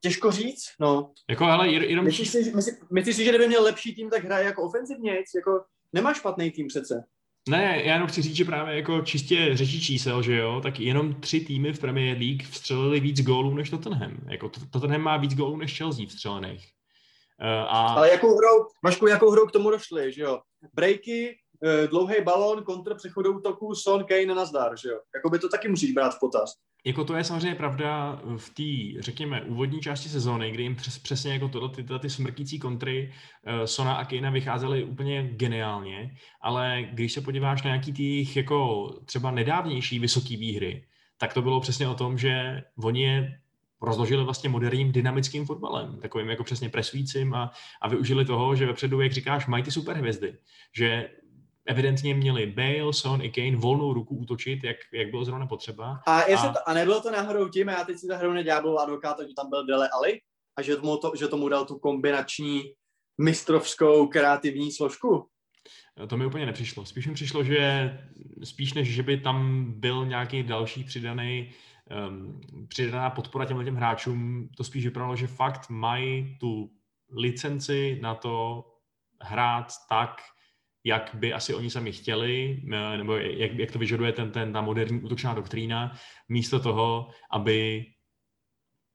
těžko říct, no. Jako, ale jenom... Myslíš si, myslí, myslíš si, že kdyby měl lepší tým, tak hraje jako ofenzivně, jako nemá špatný tým přece. Ne, já jenom chci říct, že právě jako čistě řečí čísel, že jo, tak jenom tři týmy v Premier League vstřelili víc gólů než Tottenham. Jako Tottenham má víc gólů než Chelsea vstřelených. A... Ale jakou hrou, Vašku, jakou hrou k tomu došli, že jo? Breaky, uh, dlouhý balon, kontr přechodu útoku, Son, Kane, nazdar, že jo? Jakoby to taky musíš brát v potaz. Jako to je samozřejmě pravda v té, řekněme, úvodní části sezóny, kdy jim přes, přesně jako tohle, ty, ty smrtící kontry uh, Sona a Kejna vycházely úplně geniálně, ale když se podíváš na nějaký těch jako třeba nedávnější vysoký výhry, tak to bylo přesně o tom, že oni je rozložili vlastně moderním dynamickým fotbalem, takovým jako přesně presujícím a, a využili toho, že vepředu, jak říkáš, mají ty superhvězdy, že evidentně měli Bale, Son i Kane volnou ruku útočit, jak, jak bylo zrovna potřeba. A, jestli a... To, a nebylo to náhodou tím, a já teď si zahraju na ďábel advokáta, že tam byl Dele Ali a že tomu, to, že tomu dal tu kombinační mistrovskou kreativní složku? To mi úplně nepřišlo. Spíš mi přišlo, že spíš než, že by tam byl nějaký další přidaný um, přidaná podpora těm těm hráčům, to spíš vypadalo, že fakt mají tu licenci na to hrát tak, jak by asi oni sami chtěli, eh, nebo jak, jak to vyžaduje ten, ten, ta moderní útočná doktrína, místo toho, aby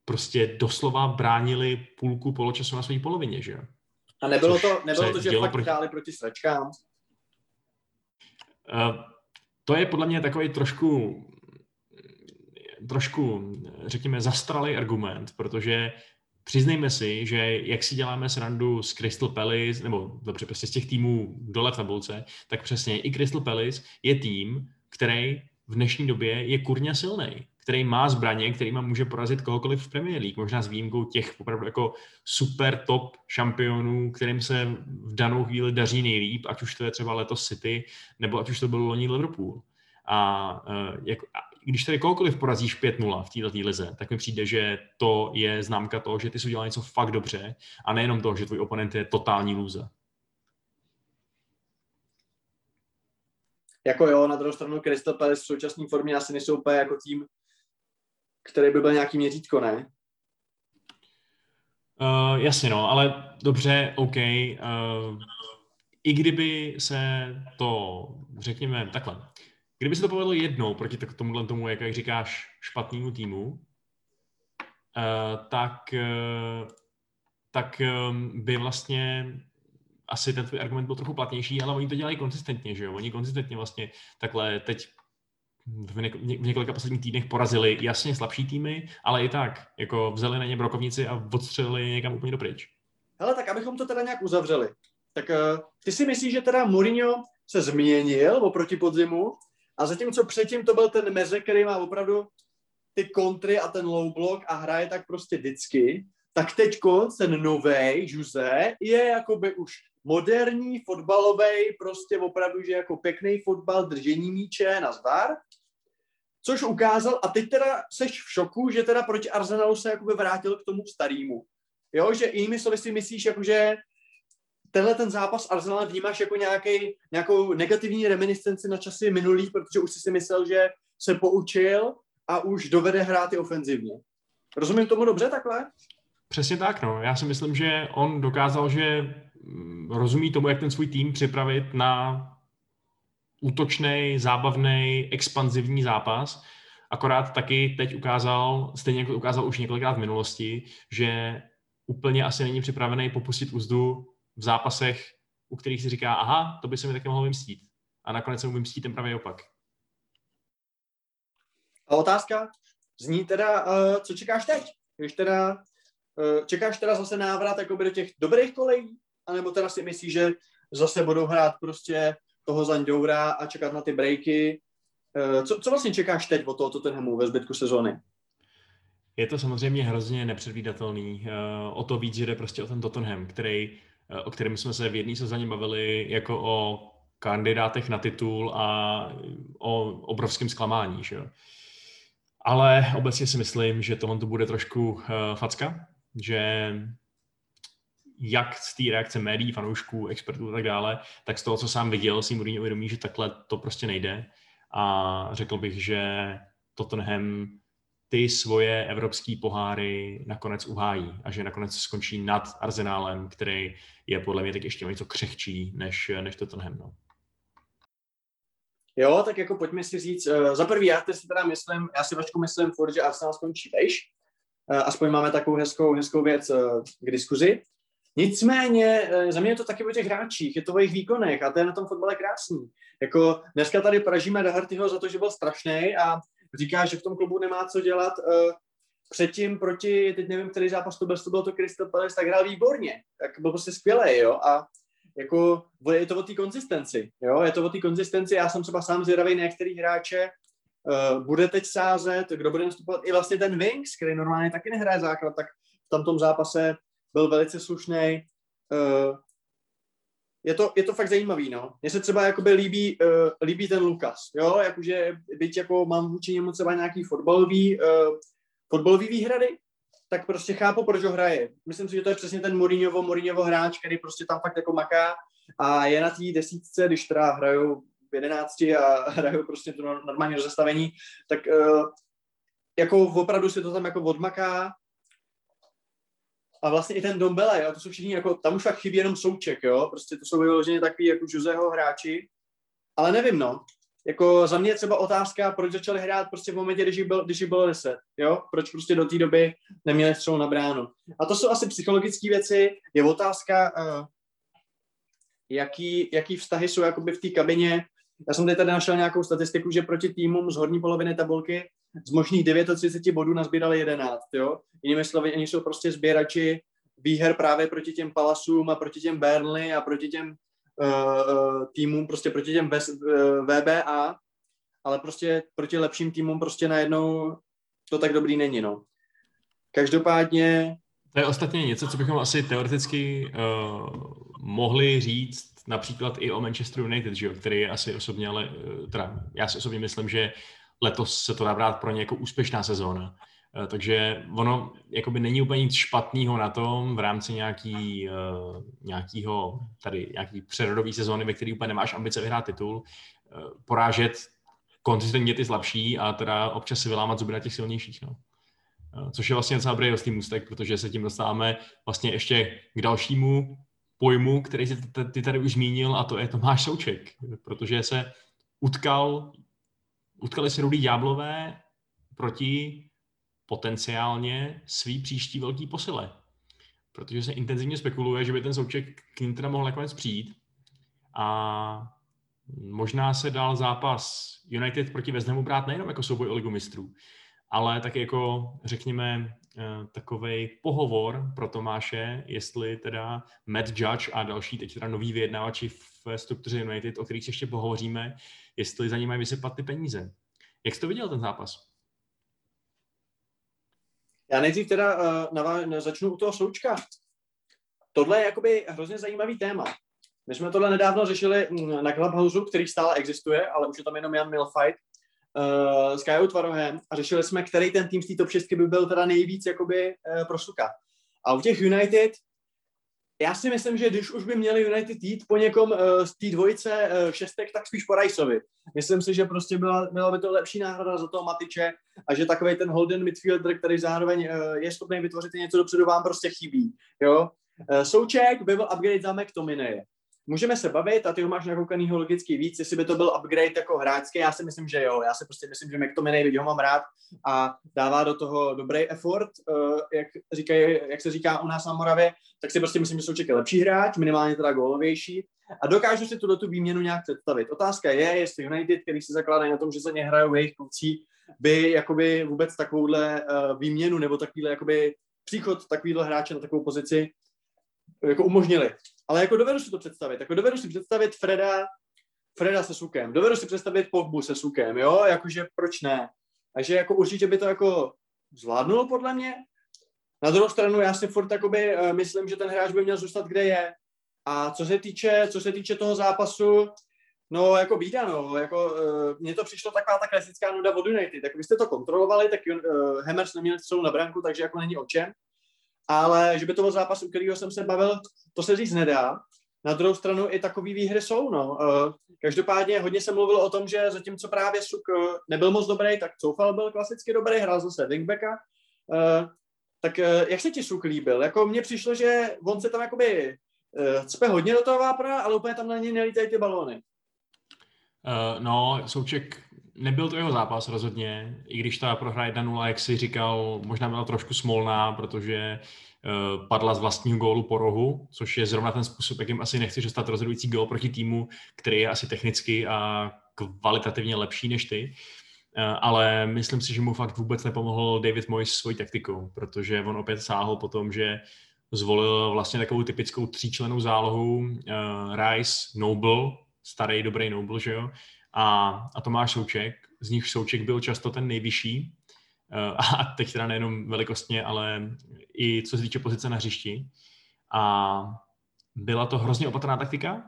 prostě doslova bránili půlku poločasu na své polovině, že jo? A nebylo to, nebylo to že fakt proti... hráli proti sračkám? Uh, to je podle mě takový trošku trošku, řekněme, zastralý argument, protože přiznejme si, že jak si děláme srandu z Crystal Palace, nebo dobře, prostě z těch týmů dole v tabulce, tak přesně i Crystal Palace je tým, který v dnešní době je kurně silný, který má zbraně, kterýma může porazit kohokoliv v Premier League, možná s výjimkou těch opravdu jako super top šampionů, kterým se v danou chvíli daří nejlíp, ať už to je třeba letos City, nebo ať už to byl loni Liverpool. A, jako, a když tady kohokoliv porazíš 5-0 v této lize, tak mi přijde, že to je známka toho, že ty jsi udělal něco fakt dobře a nejenom to, že tvůj oponent je totální lůze. Jako jo, na druhou stranu Crystal Palace v současné formě asi nejsou úplně jako tým, který by byl nějaký měřítko, ne? Uh, jasně no, ale dobře, OK. Uh, I kdyby se to, řekněme takhle, Kdyby se to povedlo jednou proti tomuhle tomu, jak, jak říkáš, špatnému týmu, uh, tak, uh, tak um, by vlastně asi ten tvůj argument byl trochu platnější, ale oni to dělají konzistentně, že jo? Oni konzistentně vlastně takhle teď v, něk- v několika posledních týdnech porazili jasně slabší týmy, ale i tak, jako vzali na ně brokovnici a odstřelili někam úplně dopryč. Hele, tak abychom to teda nějak uzavřeli, tak uh, ty si myslíš, že teda Mourinho se změnil oproti podzimu a zatímco předtím to byl ten meze, který má opravdu ty kontry a ten low block a hraje tak prostě vždycky, tak teď ten nový Jose je jakoby už moderní fotbalový, prostě opravdu, že jako pěkný fotbal, držení míče na zdar, což ukázal a teď teda seš v šoku, že teda proti Arsenalu se jakoby vrátil k tomu starému. Jo, že jinými slovy si myslíš, jakože tenhle ten zápas Arsenal vnímáš jako nějaký, nějakou negativní reminiscenci na časy minulý, protože už jsi si myslel, že se poučil a už dovede hrát i ofenzivně. Rozumím tomu dobře takhle? Přesně tak, no. Já si myslím, že on dokázal, že mm, rozumí tomu, jak ten svůj tým připravit na útočný, zábavný, expanzivní zápas. Akorát taky teď ukázal, stejně jako ukázal už několikrát v minulosti, že úplně asi není připravený popustit úzdu v zápasech, u kterých si říká, aha, to by se mi také mohlo vymstít. A nakonec se mu vymstí ten pravý opak. A otázka zní teda, uh, co čekáš teď? Když teda, uh, čekáš teda zase návrat jakoby do těch dobrých kolejí? A nebo teda si myslíš, že zase budou hrát prostě toho Zandoura a čekat na ty breaky? Uh, co, co vlastně čekáš teď od toho Tottenhamu ve zbytku sezóny? Je to samozřejmě hrozně nepředvídatelný. O to víc, že jde prostě o ten Tottenham, který, o kterém jsme se v jedné sezóně bavili jako o kandidátech na titul a o obrovském zklamání. Že? Ale obecně si myslím, že tohle to bude trošku uh, facka, že jak z té reakce médií, fanoušků, expertů a tak dále, tak z toho, co sám viděl, si Mourinho uvědomí, že takhle to prostě nejde. A řekl bych, že Tottenham ty svoje evropské poháry nakonec uhájí a že nakonec skončí nad Arsenálem, který je podle mě tak ještě něco křehčí než, než Tottenham. No. Jo, tak jako pojďme si říct, uh, za prvý já si teda myslím, já si vašku myslím furt, že Arsenal skončí vejš, uh, aspoň máme takovou hezkou, hezkou věc uh, k diskuzi. Nicméně uh, za mě je to taky o těch hráčích, je to o jejich výkonech a to je na tom fotbale krásný. Jako dneska tady pražíme Dahartyho za to, že byl strašný a říká, že v tom klubu nemá co dělat. Uh, předtím proti, teď nevím, který zápas to byl, to bylo to Crystal Palace, tak hrál výborně, tak byl prostě skvělý, jo, a jako je to o té konzistenci, jo, je to o té konzistenci, já jsem třeba sám zvědavý na některý hráče, uh, bude teď sázet, kdo bude nastupovat, i vlastně ten Wings, který normálně taky nehraje základ, tak v tomto zápase byl velice slušný. Uh, je to, je to fakt zajímavý, no. Mně se třeba jakoby líbí, uh, líbí ten Lukas, jo, jakože byť jako mám vůči němu třeba nějaký fotbalový, uh, fotbalový výhrady, tak prostě chápu, proč ho hraje. Myslím si, že to je přesně ten Mourinhovo, Mourinhovo hráč, který prostě tam fakt jako maká a je na té desítce, když teda hrajou v jedenácti a hrajou prostě to normální rozestavení, tak uh, jako opravdu si to tam jako odmaká a vlastně i ten Dombele, jo, to jsou všichni jako, tam už fakt chybí jenom souček, jo, prostě to jsou vyloženě takový jako Joseho hráči, ale nevím, no, jako za mě je třeba otázka, proč začali hrát prostě v momentě, když jich bylo, když jich bylo 10, jo? Proč prostě do té doby neměli střelu na bránu. A to jsou asi psychologické věci. Je otázka, uh, jaký, jaký vztahy jsou jakoby v té kabině. Já jsem tady našel nějakou statistiku, že proti týmům z horní poloviny tabulky z možných 39 bodů nazbírali 11, jo? Jinými slovy, oni jsou prostě sběrači výher právě proti těm Palasům a proti těm Burnley a proti těm uh, týmům, prostě proti těm VBA, ale prostě proti lepším týmům prostě najednou to tak dobrý není, no. Každopádně... To je ostatně něco, co bychom asi teoreticky uh, mohli říct například i o Manchester United, že jo, který je asi osobně, ale teda já si osobně myslím, že letos se to dá brát pro ně jako úspěšná sezóna. Eh, takže ono jakoby není úplně nic špatného na tom v rámci nějaký, uh, nějakýho, tady nějaký přerodový sezóny, ve který úplně nemáš ambice vyhrát titul, uh, porážet konzistentně ty slabší a teda občas si vylámat zuby na těch silnějších. No. Což je vlastně docela dobrý hostý můstek, protože se tím dostáváme vlastně ještě k dalšímu pojmu, který jsi ty tady už zmínil a to je Tomáš Souček, protože se utkal, utkali se Rudý Ďáblové proti potenciálně svý příští velký posile. Protože se intenzivně spekuluje, že by ten souček k ním teda mohl nakonec přijít. A možná se dal zápas United proti Hamu brát nejenom jako souboj o ligu mistrů, ale taky jako, řekněme, eh, takový pohovor pro Tomáše, jestli teda Matt Judge a další teď teda noví vyjednávači v struktuře United, o kterých si ještě pohovoříme, jestli za ním mají vysypat ty peníze. Jak jsi to viděl ten zápas? Já nejdřív teda uh, navá- začnu u toho součka. Tohle je jakoby hrozně zajímavý téma. My jsme tohle nedávno řešili mm, na Clubhouse, který stále existuje, ale už je tam jenom Jan Milfight, uh, s Kajou Tvarohem a řešili jsme, který ten tým z té top 6 by byl teda nejvíc jakoby uh, pro Suka. A u těch United, já si myslím, že když už by měli United jít po někom uh, z té dvojice uh, šestek, tak spíš po Riceovi. Myslím si, že prostě byla, byla by to lepší náhrada za toho Matiče a že takový ten Holden midfielder, který zároveň uh, je schopný vytvořit něco dopředu, vám prostě chybí. Jo? Souček by byl upgrade za McTominay můžeme se bavit a ty ho máš nakoukanýho logicky víc, jestli by to byl upgrade jako hráčský, já si myslím, že jo, já si prostě myslím, že McTominay, lidi ho mám rád a dává do toho dobrý effort, uh, jak, říkají, jak se říká u nás na Moravě, tak si prostě myslím, že jsou čeky lepší hráč, minimálně teda gólovější a dokážu si tuto tu výměnu nějak představit. Otázka je, jestli United, který se zakládají na tom, že se nehrajou jejich kluci, by jakoby vůbec takovouhle uh, výměnu nebo takovýhle jakoby příchod takovýhle hráče na takovou pozici jako umožnili. Ale jako dovedu si to představit. Jako dovedu si představit Freda, Freda se sukem. Dovedu si představit Pogbu se sukem, jo? Jakože proč ne? Takže jako určitě by to jako zvládnulo podle mě. Na druhou stranu já si furt jakoby, uh, myslím, že ten hráč by měl zůstat, kde je. A co se týče, co se týče toho zápasu, no jako bída, no, jako uh, mně to přišlo taková ta klasická nuda od United. Tak vy jste to kontrolovali, tak uh, Hammers neměli celou na branku, takže jako není o čem ale že by to byl zápas, u kterého jsem se bavil, to se říct nedá. Na druhou stranu i takové výhry jsou. No. Eh, každopádně hodně se mluvilo o tom, že zatímco právě Suk eh, nebyl moc dobrý, tak Coufal byl klasicky dobrý, hrál zase wingbacka. Eh, tak jak se ti Suk líbil? Jako mně přišlo, že on se tam jakoby cpe hodně do toho vápna, ale úplně tam na něj nelítají ty balóny. Uh, no, Souček nebyl to jeho zápas rozhodně, i když ta prohra 1-0, jak si říkal, možná byla trošku smolná, protože uh, padla z vlastního gólu po rohu, což je zrovna ten způsob, jakým asi nechceš dostat rozhodující gól proti týmu, který je asi technicky a kvalitativně lepší než ty. Uh, ale myslím si, že mu fakt vůbec nepomohl David Moyes svojí taktikou, protože on opět sáhl po tom, že zvolil vlastně takovou typickou tříčlenou zálohu uh, Rice, Noble, starý dobrý Noble, že jo, a, a Tomáš Souček, z nich Souček byl často ten nejvyšší, eh, a teď teda nejenom velikostně, ale i co se týče pozice na hřišti. A byla to hrozně opatrná taktika,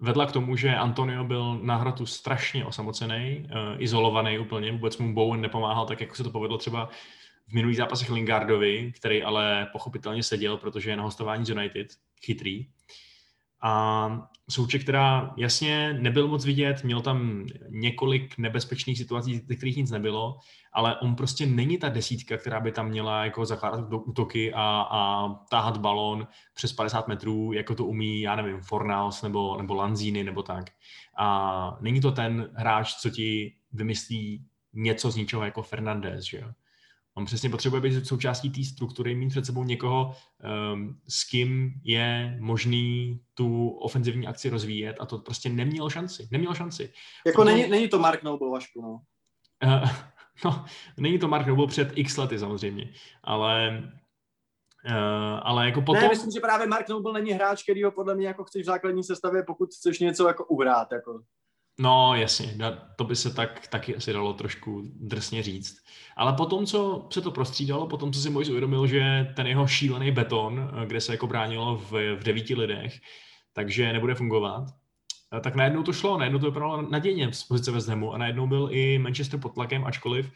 vedla k tomu, že Antonio byl na hratu strašně osamocený, uh, izolovaný úplně, vůbec mu Bowen nepomáhal tak, jako se to povedlo třeba v minulých zápasech Lingardovi, který ale pochopitelně seděl, protože je na hostování z United, chytrý. A Souček, která jasně nebyl moc vidět, měl tam několik nebezpečných situací, ze kterých nic nebylo, ale on prostě není ta desítka, která by tam měla jako zakládat do útoky a, a táhat balón přes 50 metrů, jako to umí, já nevím, Fornaus nebo, nebo Lanzini nebo tak. A není to ten hráč, co ti vymyslí něco z ničeho jako Fernandez, že jo? On přesně potřebuje být součástí té struktury, mít před sebou někoho, um, s kým je možný tu ofenzivní akci rozvíjet a to prostě neměl šanci. Neměl šanci. Jako Proto... není, není to Mark Noble, Vašku, no. Uh, no, není to Mark Noble před x lety samozřejmě, ale Uh, ale jako potom... Ne, myslím, že právě Mark Noble není hráč, který ho podle mě jako chceš v základní sestavě, pokud chceš něco jako uhrát. Jako. No jasně, to by se tak taky asi dalo trošku drsně říct. Ale potom, co se to prostřídalo, potom, co si Mojs uvědomil, že ten jeho šílený beton, kde se jako bránilo v, v devíti lidech, takže nebude fungovat, tak najednou to šlo, najednou to vypadalo nadějně z pozice West Hamu a najednou byl i Manchester pod tlakem, ačkoliv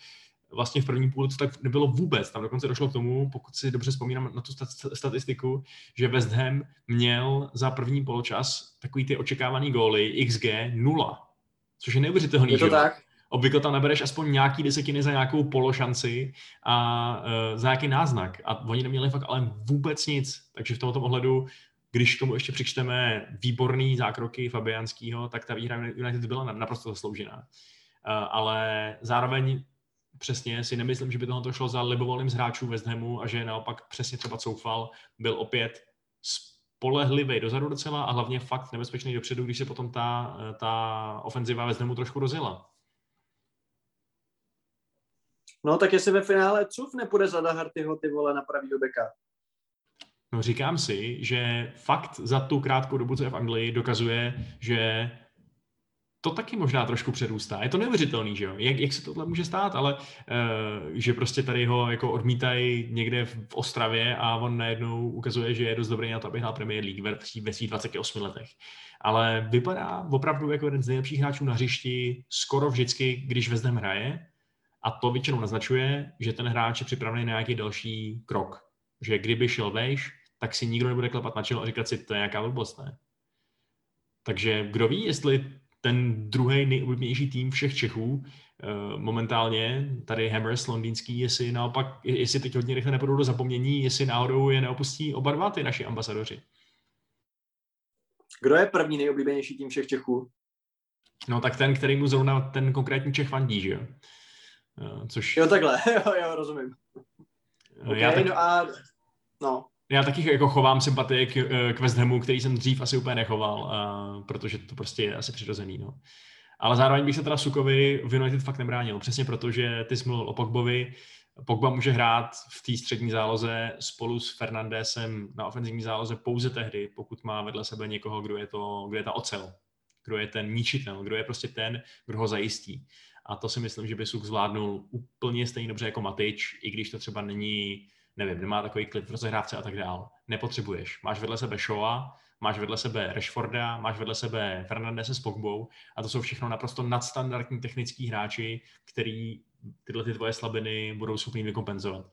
vlastně v první půl to tak nebylo vůbec. Tam dokonce došlo k tomu, pokud si dobře vzpomínám na tu statistiku, že West Ham měl za první poločas takový ty očekávaný góly XG 0 což je neuvěřitelný. Je to tak? Obvykle tam nabereš aspoň nějaký desetiny za nějakou pološanci a uh, za nějaký náznak. A oni neměli fakt ale vůbec nic. Takže v tomto ohledu, když k tomu ještě přičteme výborný zákroky Fabianského, tak ta výhra United byla naprosto zasloužená. Uh, ale zároveň přesně si nemyslím, že by tohle šlo za libovolným z hráčů West Hamu a že naopak přesně třeba Coufal byl opět spolehlivý dozadu docela a hlavně fakt nebezpečný dopředu, když se potom ta, ta ofenziva ve Znemu trošku rozjela. No tak jestli ve finále Cuf nepůjde za Dahartyho ty vole na pravý beka. No říkám si, že fakt za tu krátkou dobu, co je v Anglii, dokazuje, že to taky možná trošku přerůstá. Je to neuvěřitelný, že jo? Jak, jak se tohle může stát, ale uh, že prostě tady ho jako odmítají někde v, v Ostravě a on najednou ukazuje, že je dost dobrý na to, aby hrál Premier League ve, ve svých 28 letech. Ale vypadá opravdu jako jeden z nejlepších hráčů na hřišti skoro vždycky, když Ham hraje a to většinou naznačuje, že ten hráč je připravený na nějaký další krok. Že kdyby šel vejš, tak si nikdo nebude klepat na čelo a říkat si, to je nějaká blbost, ne? Takže kdo ví, jestli ten druhý nejoblíbenější tým všech Čechů, uh, momentálně tady Hammers londýnský, jestli naopak, jestli teď hodně rychle nepůjdou do zapomnění, jestli náhodou je neopustí oba dva ty naši ambasadoři. Kdo je první nejoblíbenější tým všech Čechů? No tak ten, který mu zrovna ten konkrétní Čech fandí, že jo? Uh, což... Jo, takhle, jo, jo, rozumím. Okay, já tak... no a... No já taky jako chovám sympatie k, eh, k West Hamu, který jsem dřív asi úplně nechoval, uh, protože to prostě je asi přirozený. No. Ale zároveň bych se teda Sukovi v United fakt nebránil, přesně proto, že ty jsi mluvil o Pogbovi, Pogba může hrát v té střední záloze spolu s Fernandesem na ofenzivní záloze pouze tehdy, pokud má vedle sebe někoho, kdo je, to, kdo je ta ocel, kdo je ten ničitel, kdo je prostě ten, kdo ho zajistí. A to si myslím, že by Suk zvládnul úplně stejně dobře jako Matič, i když to třeba není nevím, nemá takový klid v rozehrávce a tak dál. Nepotřebuješ. Máš vedle sebe Shoa, máš vedle sebe Rashforda, máš vedle sebe Fernandese s Pogbou a to jsou všechno naprosto nadstandardní technický hráči, který tyhle ty tvoje slabiny budou schopni vykompenzovat.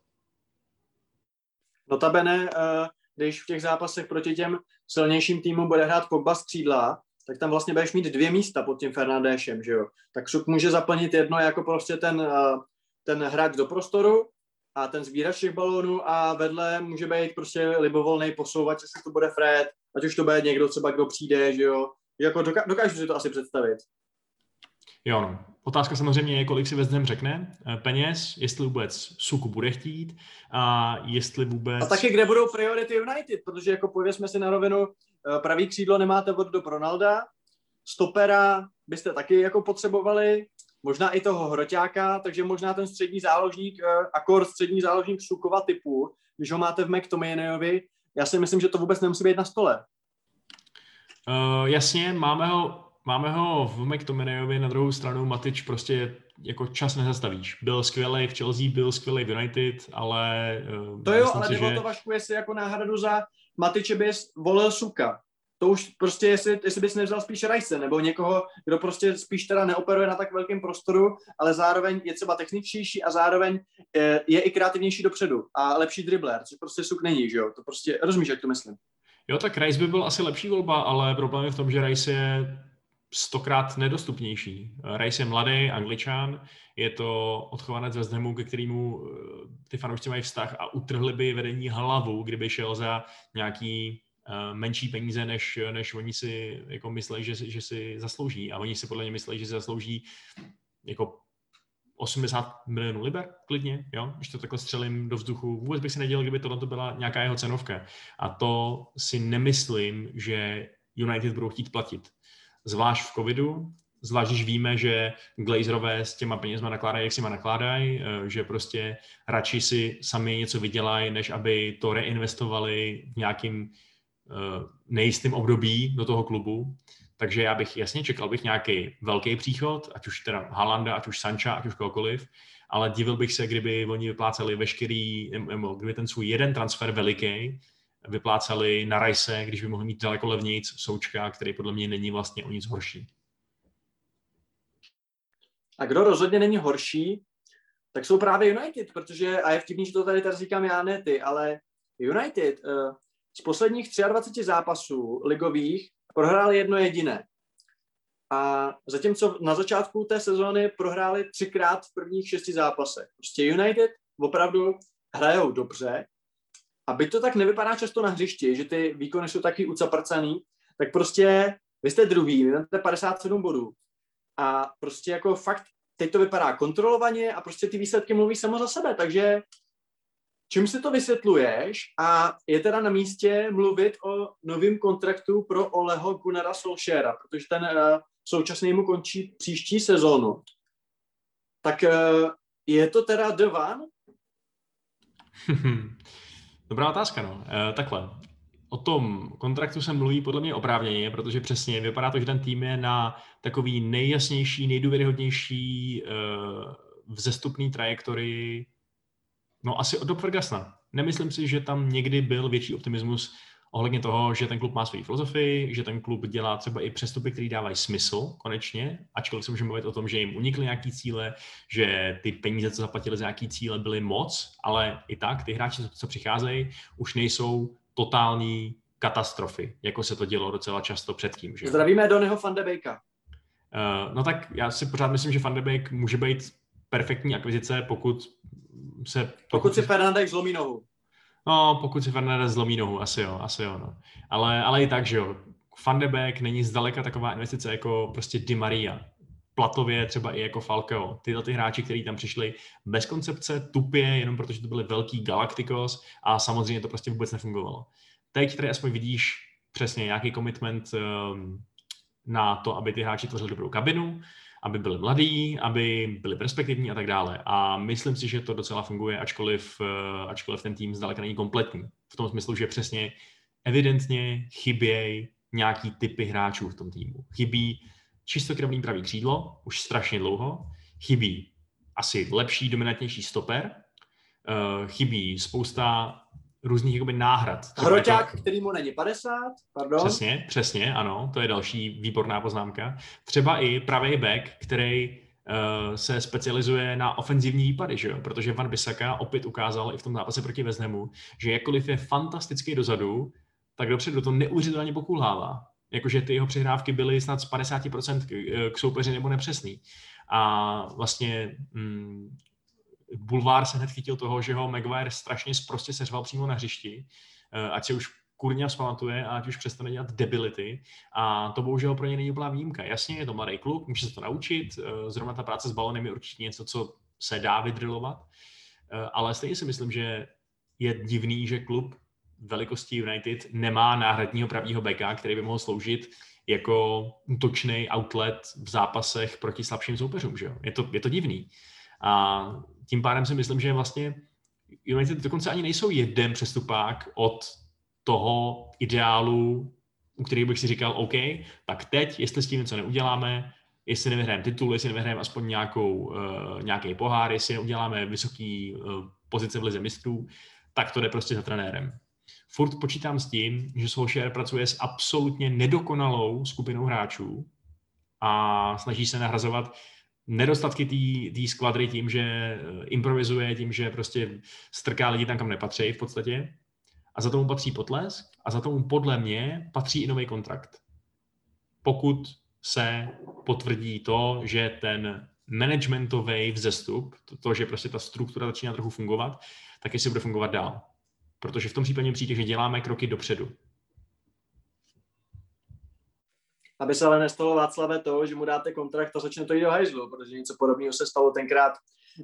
Notabene, eh, když v těch zápasech proti těm silnějším týmům bude hrát Pogba střídla, tak tam vlastně budeš mít dvě místa pod tím Fernandéšem, že jo? Tak Šuk může zaplnit jedno jako prostě ten, eh, ten hráč do prostoru a ten sbírač těch balónů a vedle může být prostě libovolný posouvač, jestli to bude Fred, ať už to bude někdo třeba, kdo přijde, že jo. Jako doka- dokážu si to asi představit. Jo, no. Otázka samozřejmě je, kolik si West Ham řekne eh, peněz, jestli vůbec Suku bude chtít a jestli vůbec... A taky, kde budou priority United, protože jako pověsme si na rovinu, eh, pravý křídlo nemáte od do Ronalda, stopera byste taky jako potřebovali, možná i toho hroťáka, takže možná ten střední záložník, eh, akor střední záložník Sukova typu, když ho máte v McTominayovi, já si myslím, že to vůbec nemusí být na stole. Uh, jasně, máme ho, máme ho v McTominayovi, na druhou stranu Matič prostě jako čas nezastavíš. Byl skvělý v Chelsea, byl skvělý v United, ale... Uh, to jo, ale si, že... to Vašku, jestli jako náhradu za Matiče bys volil Suka to už prostě, jestli, jestli bys nevzal spíš Rice, nebo někoho, kdo prostě spíš teda neoperuje na tak velkém prostoru, ale zároveň je třeba techničtější a zároveň je, je i kreativnější dopředu a lepší dribbler, což prostě suk není, že jo? To prostě, rozumíš, jak to myslím? Jo, tak Rice by byl asi lepší volba, ale problém je v tom, že Rice je stokrát nedostupnější. Rice je mladý angličan, je to odchovanec West Hamu, ke kterému eh, ty fanoušci mají vztah a utrhli by vedení hlavu, kdyby šel za nějaký Eh, menší peníze, než, než oni si jako myslí, že, že si zaslouží. A oni si podle mě myslí, že si zaslouží jako 80 milionů liber, klidně, jo, když to takhle střelím do vzduchu. Vůbec bych si nedělal, kdyby tohle to byla nějaká jeho cenovka. A to si nemyslím, že United budou chtít platit. Zvlášť v covidu, zvlášť když víme, že Glazerové s těma penězma nakládají, jak si ma nakládají, eh, že prostě radši si sami něco vydělají, než aby to reinvestovali v nějakým Eh, nejistým období do toho klubu, takže já bych jasně čekal bych nějaký velký příchod, ať už teda Halanda, ať už Sancha, ať už kohokoliv, ale divil bych se, kdyby oni vypláceli veškerý, nebo kdyby ten svůj jeden transfer veliký vypláceli na Rajse, když by mohli mít daleko levnějc Součka, který podle mě není vlastně o nic horší. A kdo rozhodně není horší, tak jsou právě United, protože, a je vtipný, že to tady tady říkám já, ne ty, ale United, uh, z posledních 23 zápasů ligových prohrál jedno jediné. A zatímco na začátku té sezóny prohráli třikrát v prvních šesti zápasech. Prostě United opravdu hrajou dobře. A byť to tak nevypadá často na hřišti, že ty výkony jsou taky ucaprcaný, tak prostě vy jste druhý, vy máte 57 bodů. A prostě jako fakt teď to vypadá kontrolovaně a prostě ty výsledky mluví samo za sebe, takže Čím si to vysvětluješ a je teda na místě mluvit o novém kontraktu pro Oleho Gunnara Solskjaera, protože ten uh, současný mu končí příští sezónu. Tak uh, je to teda One? Dobrá otázka, no. Uh, takhle. o tom kontraktu se mluví podle mě oprávněně, protože přesně vypadá to, že ten tým je na takový nejjasnější, nejdůvěryhodnější uh, vzestupný trajektorii, no asi od Fergusona. Nemyslím si, že tam někdy byl větší optimismus ohledně toho, že ten klub má svoji filozofii, že ten klub dělá třeba i přestupy, které dávají smysl konečně, ačkoliv se můžeme mluvit o tom, že jim unikly nějaký cíle, že ty peníze, co zaplatili za nějaký cíle, byly moc, ale i tak ty hráči, co přicházejí, už nejsou totální katastrofy, jako se to dělo docela často předtím. Že? Zdravíme Donnyho Van de. Uh, no tak já si pořád myslím, že Van de Beek může být perfektní akvizice, pokud se... Pokud, pokud si Fernandez zlomí nohu. No, pokud si Fernandez zlomí nohu, asi jo, asi jo, no. Ale, ale i tak, že jo. Van de Beek není zdaleka taková investice jako prostě Di Maria. Platově třeba i jako Falcao. Tyhle ty hráči, kteří tam přišli bez koncepce, tupě, jenom protože to byly velký Galacticos a samozřejmě to prostě vůbec nefungovalo. Teď tady aspoň vidíš přesně nějaký commitment um, na to, aby ty hráči tvořili dobrou kabinu, aby byli mladí, aby byli perspektivní a tak dále. A myslím si, že to docela funguje, ačkoliv, eh, ačkoliv ten tým zdaleka není kompletní. V tom smyslu, že přesně evidentně chybějí nějaký typy hráčů v tom týmu. Chybí čistokrevný pravý křídlo, už strašně dlouho. Chybí asi lepší, dominantnější stoper. Eh, chybí spousta různých jakoby náhrad. Hroťák, to... který mu není 50, pardon. Přesně, přesně, ano, to je další výborná poznámka. Třeba i pravý back, který uh, se specializuje na ofenzivní výpady, že jo? protože Van Bissaka opět ukázal i v tom zápase proti Veznemu, že jakkoliv je fantastický dozadu, tak dopředu to neuvěřitelně pokulhává. Jakože ty jeho přihrávky byly snad z 50% k, k soupeři nebo nepřesný. A vlastně mm, Bulvár se hned chytil toho, že ho Maguire strašně prostě seřval přímo na hřišti, eh, ať se už kurně vzpamatuje a ať už přestane dělat debility. A to bohužel pro ně není úplná výjimka. Jasně, je to mladý kluk, může se to naučit. Eh, zrovna ta práce s balonem je určitě něco, co se dá vydrilovat. Eh, ale stejně si myslím, že je divný, že klub velikosti United nemá náhradního pravýho beka, který by mohl sloužit jako útočný outlet v zápasech proti slabším soupeřům. Že Je, to, je to divný. A tím pádem si myslím, že vlastně United dokonce ani nejsou jeden přestupák od toho ideálu, u kterých bych si říkal, OK, tak teď, jestli s tím něco neuděláme, jestli nevyhrajeme titul, jestli nevyhrajeme aspoň nějakou, uh, nějaký pohár, jestli neuděláme vysoký uh, pozice v lize mistrů, tak to jde prostě za trenérem. Furt počítám s tím, že Solskjaer pracuje s absolutně nedokonalou skupinou hráčů a snaží se nahrazovat nedostatky té skvadry tím, že eh, improvizuje, tím, že prostě strká lidi tam, kam nepatří v podstatě. A za tomu patří potlesk a za tomu podle mě patří i nový kontrakt. Pokud se potvrdí to, že ten managementový vzestup, to, to, že prostě ta struktura začíná trochu fungovat, tak jestli bude fungovat dál. Protože v tom případě přijde, že děláme kroky dopředu aby se ale nestalo Václave to, že mu dáte kontrakt a začne to jít do hajzlu, protože něco podobného se stalo tenkrát,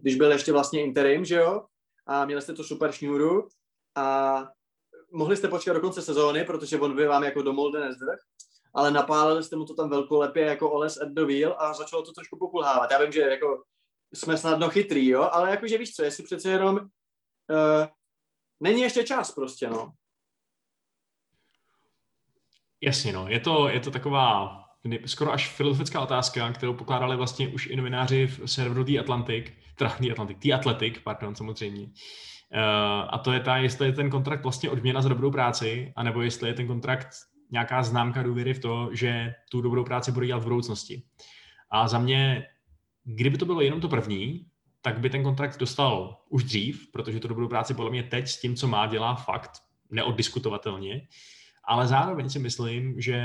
když byl ještě vlastně interim, že jo, a měli jste tu super šňůru a mohli jste počkat do konce sezóny, protože on by vám jako domol nezdrh, ale napálili jste mu to tam velkolepě jako Oles at the wheel a začalo to trošku pokulhávat. Já vím, že jako jsme snadno chytrý, jo, ale jakože víš co, jestli přece jenom uh, není ještě čas prostě, no. Jasně, no. Je to, je to taková skoro až filozofická otázka, kterou pokládali vlastně už i novináři v serveru The Atlantic, teda The Atlantic, The Athletic, pardon, samozřejmě. Uh, a to je ta, jestli je ten kontrakt vlastně odměna za dobrou práci, anebo jestli je ten kontrakt nějaká známka důvěry v to, že tu dobrou práci bude dělat v budoucnosti. A za mě, kdyby to bylo jenom to první, tak by ten kontrakt dostal už dřív, protože tu dobrou práci podle mě teď s tím, co má, dělá fakt neoddiskutovatelně. Ale zároveň si myslím, že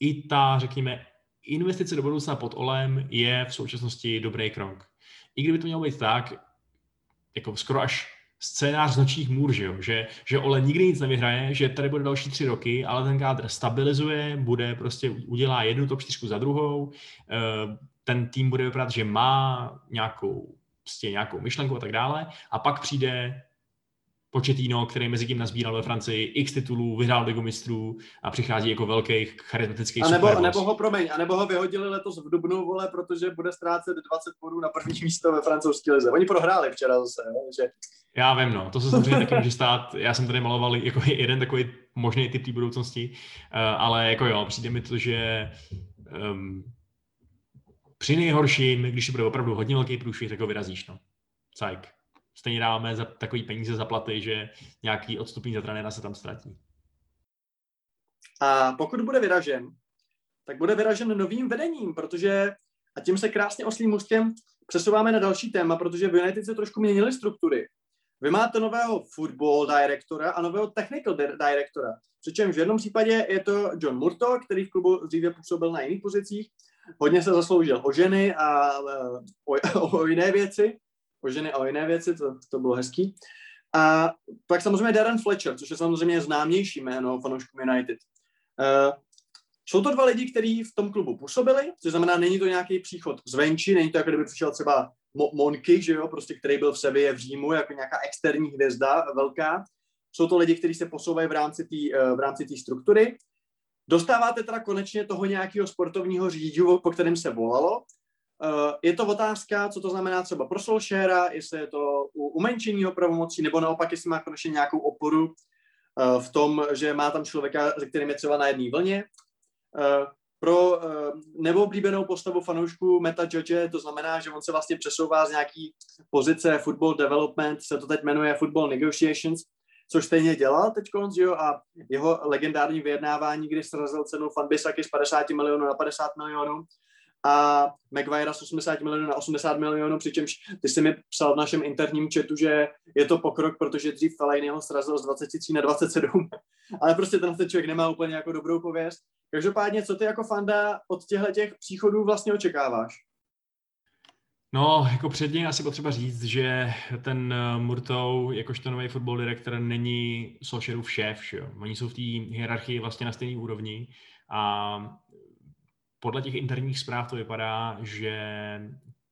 i ta, řekněme, investice do budoucna pod OLEM je v současnosti dobrý krok. I kdyby to mělo být tak, jako skoro až scénář z nočních můr, že, jo? že, že Ole nikdy nic nevyhraje, že tady bude další tři roky, ale ten kádr stabilizuje, bude prostě udělá jednu top čtyřku za druhou, eh, ten tým bude vypadat, že má nějakou, prostě nějakou myšlenku a tak dále a pak přijde Početíno, který mezi tím nazbíral ve Francii x titulů, vyhrál ligu mistrů a přichází jako velký charismatický a nebo, nebo ho, promiň, a nebo ho vyhodili letos v Dubnu, vole, protože bude ztrácet 20 bodů na první místo ve francouzské lize. Oni prohráli včera zase, jo, že Já vím, no, to se samozřejmě taky může stát. Já jsem tady maloval jako jeden takový možný typ té budoucnosti, uh, ale jako jo, přijde mi to, že um, při nejhorším, když to bude opravdu hodně velký průšvih, tak ho vyrazíš, no. Cajk. Stejně dáme za takový peníze za platy, že nějaký odstupní za trenéra se tam ztratí. A pokud bude vyražen, tak bude vyražen novým vedením, protože, a tím se krásně oslým můstkem přesouváme na další téma, protože v United se trošku měnily struktury. Vy máte nového football directora a nového technical directora. Přičemž v jednom případě je to John Murto, který v klubu dříve působil na jiných pozicích. Hodně se zasloužil o ženy a o, o jiné věci. O ženy a o jiné věci, to, to bylo hezký. A pak samozřejmě Darren Fletcher, což je samozřejmě známější jméno fanoušků United. Uh, jsou to dva lidi, kteří v tom klubu působili, což znamená, není to nějaký příchod zvenčí, není to jako kdyby přišel třeba Monky, že jo, prostě, který byl v Sevě v Římu, jako nějaká externí hvězda velká. Jsou to lidi, kteří se posouvají v rámci té eh, v rámci struktury. Dostáváte teda konečně toho nějakého sportovního řidičů, po kterém se volalo. Eh, je to otázka, co to znamená třeba pro Solskjaera, jestli je to u umenšení pravomocí, nebo naopak, jestli má konečně nějakou oporu eh, v tom, že má tam člověka, se kterým je třeba na jedné vlně. Pro uh, neoblíbenou postavu fanoušku Meta Judge, to znamená, že on se vlastně přesouvá z nějaký pozice football development, se to teď jmenuje football negotiations, což stejně dělal teď že jo, a jeho legendární vyjednávání, kdy srazil cenu Fanbisaky z 50 milionů na 50 milionů, a Maguire z 80 milionů na 80 milionů, přičemž ty jsi mi psal v našem interním chatu, že je to pokrok, protože dřív Fellaini ho srazil z 23 na 27, ale prostě ten člověk nemá úplně jako dobrou pověst. Každopádně, co ty jako fanda od těchto těch příchodů vlastně očekáváš? No, jako předně asi potřeba říct, že ten eh, Murtou, jakožto nový football direktor, není Solskjaerův šéf, že jo? Oni jsou v té hierarchii vlastně na stejné úrovni a podle těch interních zpráv to vypadá, že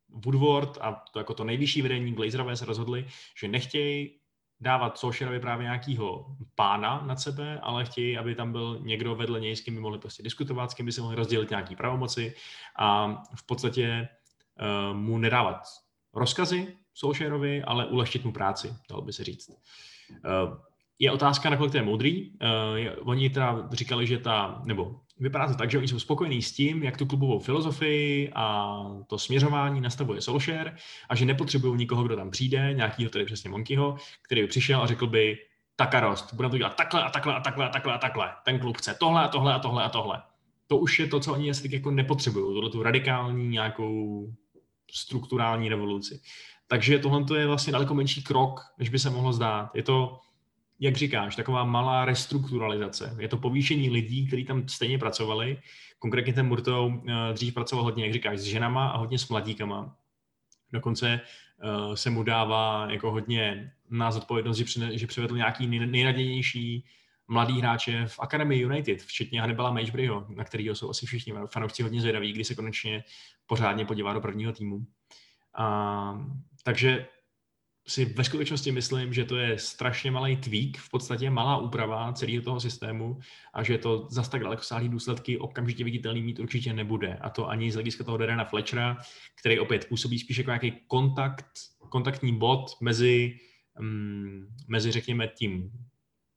Woodward a to jako to nejvyšší vedení Glazerové se rozhodli, že nechtějí dávat Solskjaerovi právě nějakého pána nad sebe, ale chtějí, aby tam byl někdo vedle něj, s kým by mohli prostě diskutovat, s kým by se mohli rozdělit nějaký pravomoci a v podstatě uh, mu nedávat rozkazy Solskjaerovi, ale ulehčit mu práci, dalo by se říct. Uh, je otázka, nakolik to je moudrý. Uh, oni teda říkali, že ta, nebo vypadá to tak, že oni jsou spokojení s tím, jak tu klubovou filozofii a to směřování nastavuje Solskjaer a že nepotřebují nikoho, kdo tam přijde, nějakýho tedy přesně Monkyho, který by přišel a řekl by, takarost, budeme to dělat takhle a takhle a takhle a takhle a takhle. Ten klub chce tohle a tohle a tohle a tohle. To už je to, co oni asi jako nepotřebují, tohle tu radikální nějakou strukturální revoluci. Takže tohle je vlastně daleko menší krok, než by se mohlo zdát. Je to jak říkáš, taková malá restrukturalizace. Je to povýšení lidí, kteří tam stejně pracovali. Konkrétně ten Murtou eh, dřív pracoval hodně, jak říkáš, s ženama a hodně s mladíkama. Dokonce uh, se mu dává jako hodně na zodpovědnost, že, přivedl nějaký nejnadějnější mladý hráče v Academy United, včetně Hannibala Mageburyho, na kterého jsou asi všichni fanoušci hodně zvědaví, kdy se konečně pořádně podívá do prvního týmu. Uh, takže si ve skutečnosti myslím, že to je strašně malý tweak, v podstatě malá úprava celého toho systému a že to zas tak daleko sáhlý důsledky okamžitě viditelný mít určitě nebude. A to ani z hlediska toho Derena Fletchera, který opět působí spíš jako nějaký kontakt, kontaktní bod mezi, um, mezi řekněme, tím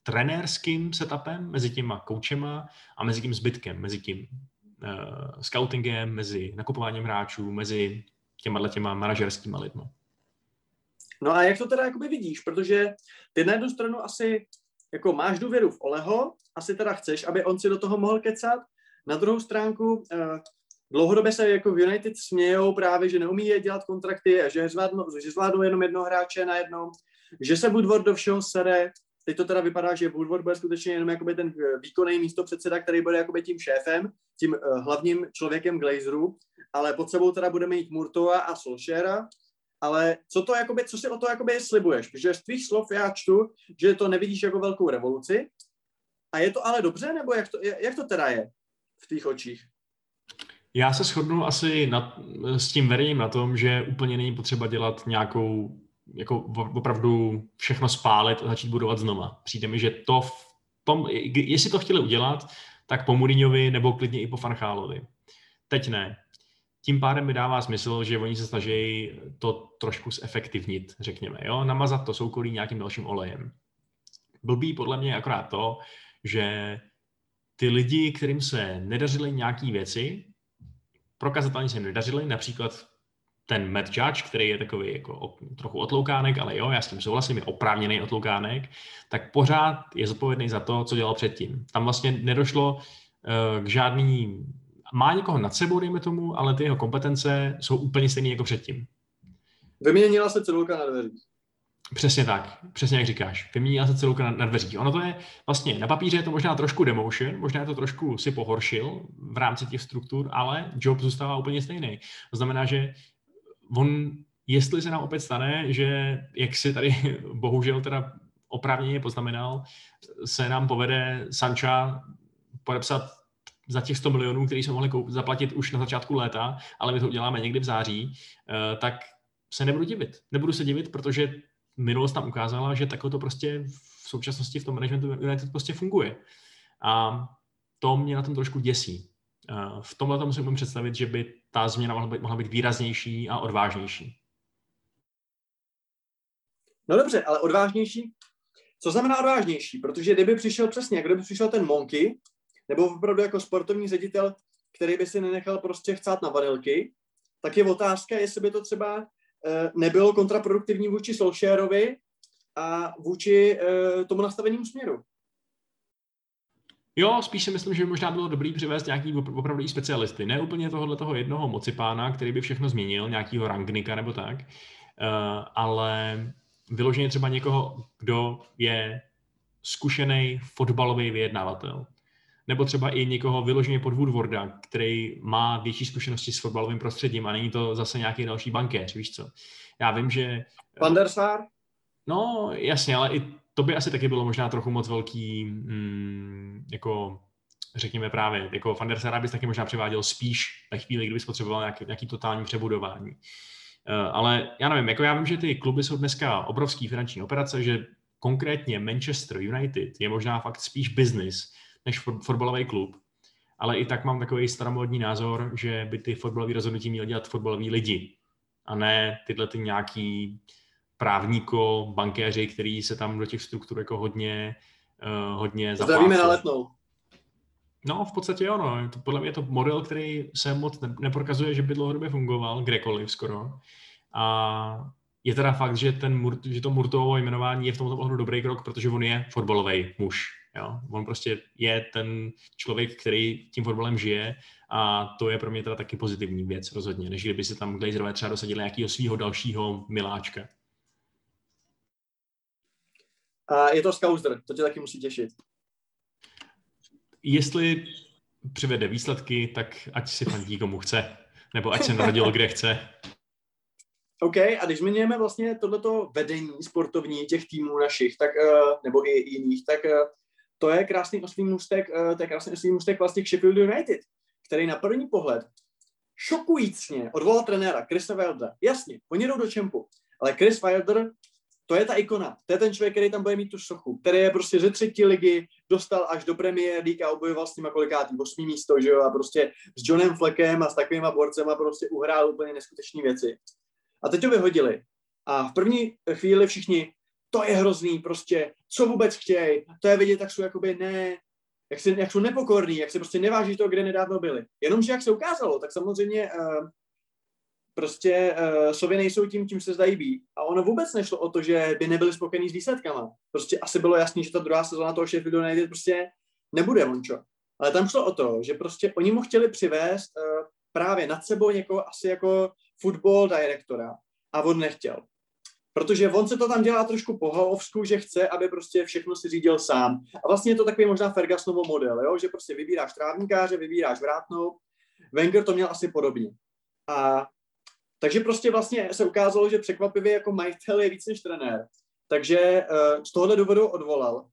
trenérským setupem, mezi těma koučema a mezi tím zbytkem, mezi tím uh, scoutingem, mezi nakupováním hráčů, mezi těma těma manažerskýma lidmi. No a jak to teda jakoby vidíš? Protože ty na jednu stranu asi jako máš důvěru v Oleho, asi teda chceš, aby on si do toho mohl kecat. Na druhou stránku eh, dlouhodobě se jako v United smějou právě, že neumí je dělat kontrakty a že zvládnou, že zvládnou jenom jednoho hráče na jednom, že se Woodward do všeho sere. Teď to teda vypadá, že Woodward bude skutečně jenom jakoby ten eh, výkonný místo předseda, který bude jakoby tím šéfem, tím uh, hlavním člověkem Glazeru, ale pod sebou teda bude mít Murtoa a Solskjaera, ale co to jakoby, co si o to jakoby slibuješ? Protože z tvých slov já čtu, že to nevidíš jako velkou revoluci. A je to ale dobře, nebo jak to, jak to teda je v tvých očích? Já se shodnu asi nad, s tím vedením na tom, že úplně není potřeba dělat nějakou, jako opravdu všechno spálit a začít budovat znova. Přijde mi, že to v tom, jestli to chtěli udělat, tak po Mourinhovi nebo klidně i po Fanchálovi. Teď ne tím pádem mi dává smysl, že oni se snaží to trošku zefektivnit, řekněme, jo, namazat to soukolí nějakým dalším olejem. Blbý podle mě je akorát to, že ty lidi, kterým se nedařily nějaký věci, prokazatelně se nedařily, například ten Matt Judge, který je takový jako trochu otloukánek, ale jo, já s tím souhlasím, je oprávněný otloukánek, tak pořád je zodpovědný za to, co dělal předtím. Tam vlastně nedošlo uh, k žádný, má někoho nad sebou, dejme tomu, ale ty jeho kompetence jsou úplně stejné jako předtím. Vyměnila se cedulka na dveřích. Přesně tak, přesně jak říkáš. Vyměnila se celou na, na dveřích. Ono to je vlastně, na papíře je to možná trošku demotion, možná je to trošku si pohoršil v rámci těch struktur, ale job zůstává úplně stejný. To znamená, že on, jestli se nám opět stane, že jak si tady bohužel teda oprávněně poznamenal, se nám povede Sancha podepsat za těch 100 milionů, který jsme mohli koup, zaplatit už na začátku léta, ale my to uděláme někdy v září, eh, tak se nebudu divit. Nebudu se divit, protože minulost tam ukázala, že takhle to prostě v současnosti v tom managementu United prostě funguje. A to mě na tom trošku děsí. V tomhle tomu si umím představit, že by ta změna mohla být, mohla být výraznější a odvážnější. No dobře, ale odvážnější? Co znamená odvážnější? Protože kdyby přišel přesně, kdyby přišel ten Monky, nebo opravdu jako sportovní ředitel, který by si nenechal prostě chcát na vanilky, tak je otázka, jestli by to třeba Eh, nebylo kontraproduktivní vůči Solskjaerovi a vůči eh, tomu nastavenému směru. Jo, spíš si myslím, že by možná bylo dobrý přivést nějaký opravdu specialisty. Ne úplně tohohle toho jednoho mocipána, který by všechno změnil, nějakýho rangnika nebo tak, uh, ale vyloženě třeba někoho, kdo je zkušený fotbalový vyjednávatel nebo třeba i někoho vyloženě pod Woodwarda, který má větší zkušenosti s fotbalovým prostředím a není to zase nějaký další bankéř, víš co. Já vím, že... Van der Sar? No, jasně, ale i to by asi taky bylo možná trochu moc velký, mm, jako řekněme právě, jako Van der Sara bys taky možná převáděl spíš ve chvíli, kdyby potřeboval nějaký, nějaký totální přebudování. Uh, ale já nevím, jako já vím, že ty kluby jsou dneska obrovský finanční operace, že konkrétně Manchester United je možná fakt spíš business, než fotbalový klub. Ale i tak mám takový staromodní názor, že by ty fotbalové rozhodnutí měli dělat fotbaloví lidi a ne tyhle ty nějaký právníko, bankéři, který se tam do těch struktur jako hodně, uh, hodně. Zdravíme na letnou. No, v podstatě ano. To, podle mě je to model, který se moc neprokazuje, že by dlouhodobě fungoval, kdekoliv skoro. A je teda fakt, že, ten, že to Murtovo jmenování je v tomto ohledu dobrý krok, protože on je fotbalový muž. Jo? On prostě je ten člověk, který tím fotbalem žije a to je pro mě teda taky pozitivní věc rozhodně, než kdyby se tam Glazerové třeba dosadili nějakého svého dalšího miláčka. A je to Skauser, to tě taky musí těšit. Jestli přivede výsledky, tak ať si fandí komu chce, nebo ať se narodil kde chce. OK, a když zmiňujeme vlastně tohleto vedení sportovní těch týmů našich, tak, eh, nebo i jiných, tak eh, to je krásný oslý můstek, eh, to je krásný oslý můstek vlastně k Sheffield United, který na první pohled šokujícně odvolal trenéra Chrisa Wildera. Jasně, oni jdou do čempu, ale Chris Wilder, to je ta ikona, to je ten člověk, který tam bude mít tu sochu, který je prostě ze třetí ligy, dostal až do Premier League a obojoval s nimi kolikátý, osmý místo, že jo, a prostě s Johnem Fleckem a s takovýma borcema prostě uhrál úplně neskutečné věci. A teď to vyhodili. A v první chvíli všichni, to je hrozný, prostě, co vůbec chtějí, to je vidět, tak jsou jakoby ne, jak, si, jak jsou nepokorní, jak se prostě neváží to, kde nedávno byli. Jenomže jak se ukázalo, tak samozřejmě uh, prostě uh, Sově nejsou tím, tím se zdají být. A ono vůbec nešlo o to, že by nebyli spokojení s výsledkama. Prostě asi bylo jasné, že ta druhá sezóna toho Sheffieldu United prostě nebude Mončo. Ale tam šlo o to, že prostě oni mu chtěli přivést uh, právě nad sebou někoho asi jako football direktora. A on nechtěl. Protože on se to tam dělá trošku po halovsku, že chce, aby prostě všechno si řídil sám. A vlastně je to takový možná Fergusonovo model, jo? že prostě vybíráš trávníkáře, vybíráš vrátnou. Wenger to měl asi podobně. A takže prostě vlastně se ukázalo, že překvapivě jako majitel je víc než trenér. Takže uh, z tohohle důvodu odvolal.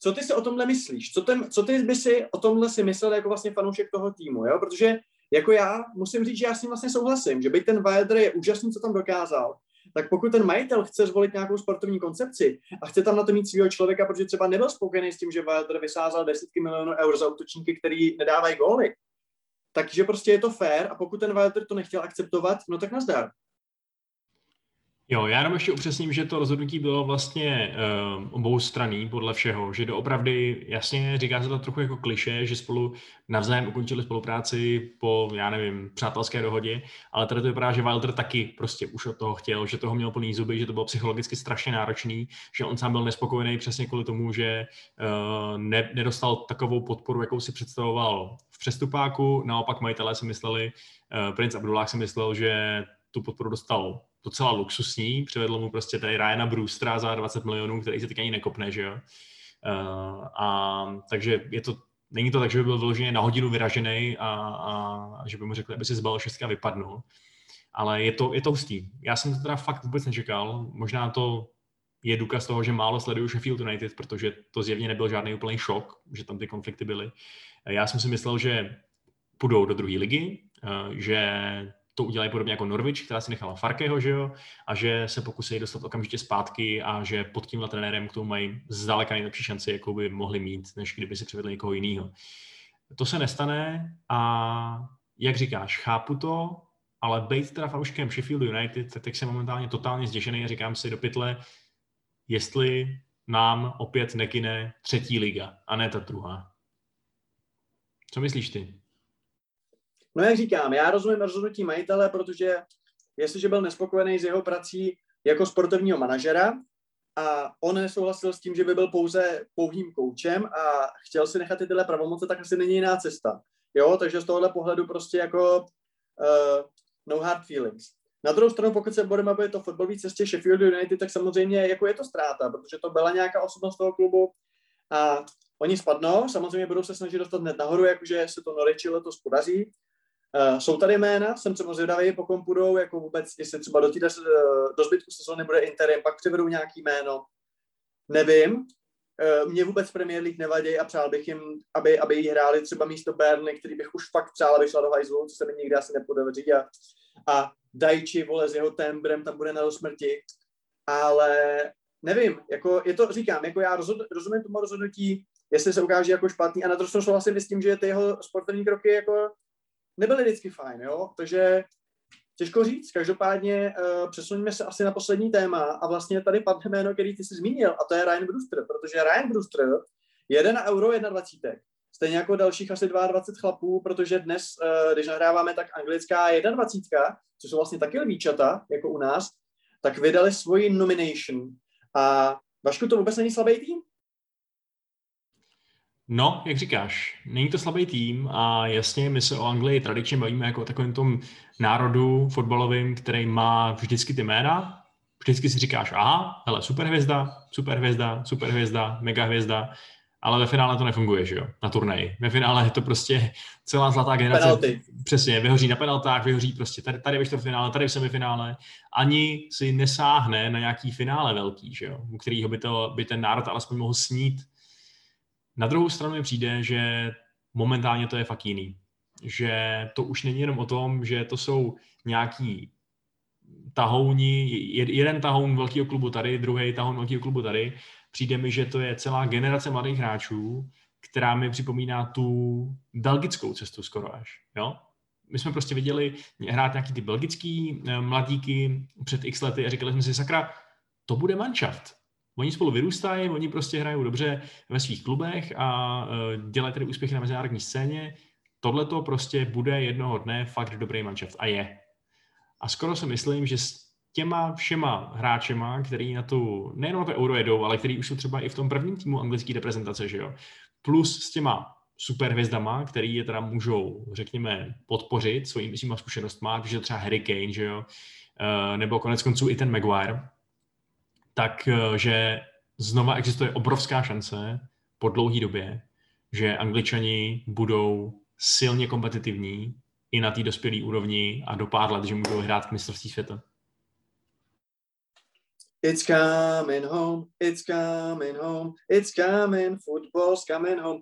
Co ty si o tomhle myslíš? Co, ten, co ty by si o tomhle si myslel jako vlastně fanoušek toho týmu? Jo? Protože jako já musím říct, že já s tím vlastně souhlasím, že byť ten Wilder je úžasný, co tam dokázal, tak pokud ten majitel chce zvolit nějakou sportovní koncepci a chce tam na to mít svého člověka, protože třeba nebyl spokojený s tím, že Wilder vysázal desítky milionů eur za útočníky, který nedávají góly, takže prostě je to fair a pokud ten Wilder to nechtěl akceptovat, no tak nazdar. Jo, já jenom ještě upřesním, že to rozhodnutí bylo vlastně uh, obou straný podle všeho, že doopravdy, jasně, říká se to trochu jako kliše, že spolu navzájem ukončili spolupráci po, já nevím, přátelské dohodě, ale tady to vypadá, že Wilder taky prostě už od toho chtěl, že toho měl plný zuby, že to bylo psychologicky strašně náročný, že on sám byl nespokojený přesně kvůli tomu, že uh, ne, nedostal takovou podporu, jakou si představoval v přestupáku, naopak majitelé si mysleli, uh, princ Abdullah si myslel, že tu podporu dostal docela luxusní, přivedl mu prostě tady Ryana Brewstera za 20 milionů, který se teď ani nekopne, že jo. Uh, a takže je to, není to tak, že by byl vyloženě na hodinu vyražený a, a že by mu řekli, aby si zbalil šestka vypadnul. Ale je to, je to hustý. Já jsem to teda fakt vůbec nečekal. Možná to je důkaz toho, že málo sleduju Sheffield United, protože to zjevně nebyl žádný úplný šok, že tam ty konflikty byly. Já jsem si myslel, že půjdou do druhé ligy, eh, že to udělají podobně jako Norwich, která si nechala Farkeho, že jo, a že se pokusí dostat okamžitě zpátky a že pod tímhle trenérem k tomu mají zdaleka nejlepší šanci, jakou by mohli mít, než kdyby si přivedli někoho jiného. To se nestane a jak říkáš, chápu to, ale být teda fanouškem Sheffield United, tak teď jsem momentálně totálně zděšený a říkám si do pytle, jestli nám opět nekine třetí liga a ne ta druhá. Co myslíš ty? No jak říkám, já rozumím rozhodnutí majitele, protože jestliže byl nespokojený s jeho prací jako sportovního manažera a on nesouhlasil s tím, že by byl pouze pouhým koučem a chtěl si nechat ty tyhle pravomoce, tak asi není jiná cesta. Jo, takže z tohohle pohledu prostě jako uh, no hard feelings. Na druhou stranu, pokud se budeme bavit o fotbalové cestě Sheffield United, tak samozřejmě jako je to ztráta, protože to byla nějaká osobnost toho klubu a oni spadnou, samozřejmě budou se snažit dostat hned nahoru, jakože se to Norwichi letos podaří, Uh, jsou tady jména, jsem třeba zvědavý, pokud půjdou, jako vůbec, jestli třeba do, týhle, uh, do zbytku sezóny bude interim, pak přivedou nějaký jméno. Nevím. Uh, mě vůbec Premier League nevadí a přál bych jim, aby, aby jí hráli třeba místo Burnley, který bych už fakt přál, aby šla do hajzlu, co se mi nikdy asi nepodaří. A, a Dajči, vole, s jeho tembrem tam bude na smrti. Ale nevím, jako je to, říkám, jako já rozhod, rozumím tomu rozhodnutí, jestli se ukáže jako špatný a na stranu souhlasím s tím, že ty jeho sportovní kroky jako nebyly vždycky fajn, jo, takže těžko říct. Každopádně uh, přesuníme se asi na poslední téma a vlastně tady padne jméno, který ty jsi zmínil a to je Ryan Brewster, protože Ryan Brewster jede na Euro 21. Stejně jako dalších asi 22 chlapů, protože dnes, uh, když nahráváme, tak anglická 21, což jsou vlastně taky lvíčata, jako u nás, tak vydali svoji nomination. A Vašku, to vůbec není slabý tým? No, jak říkáš, není to slabý tým a jasně, my se o Anglii tradičně bavíme jako o takovém tom národu fotbalovým, který má vždycky ty jména. Vždycky si říkáš, aha, hele, superhvězda, superhvězda, superhvězda, megahvězda, ale ve finále to nefunguje, že jo, na turnaji. Ve finále je to prostě celá zlatá generace. Penalty. Přesně, vyhoří na penaltách, vyhoří prostě tady, tady ve čtvrtfinále, tady v semifinále. Ani si nesáhne na nějaký finále velký, že jo, u kterého by, to, by ten národ alespoň mohl snít na druhou stranu mi přijde, že momentálně to je fakt jiný. Že to už není jenom o tom, že to jsou nějaký tahouni, jeden tahoun velkého klubu tady, druhý tahoun velkého klubu tady. Přijde mi, že to je celá generace mladých hráčů, která mi připomíná tu belgickou cestu skoro až. Jo? My jsme prostě viděli hrát nějaký ty belgický eh, mladíky před x lety a říkali jsme si, sakra, to bude manšaft. Oni spolu vyrůstají, oni prostě hrajou dobře ve svých klubech a uh, dělají tedy úspěchy na mezinárodní scéně. Tohle to prostě bude jednoho dne fakt dobrý manšaft a je. A skoro si myslím, že s těma všema hráčema, který na tu, nejenom na to euro jedou, ale který už jsou třeba i v tom prvním týmu anglické reprezentace, že jo, plus s těma superhvězdama, který je teda můžou, řekněme, podpořit svými zkušenostmi, když je třeba Harry Kane, že jo, uh, nebo konec konců i ten Maguire, tak eh, že znova existuje obrovská šance po dlouhé době, že angličani budou silně kompetitivní i na té dospělé úrovni a do pár let, že můžou hrát k mistrovství světa. It's coming home, it's coming home, it's coming, football's coming home.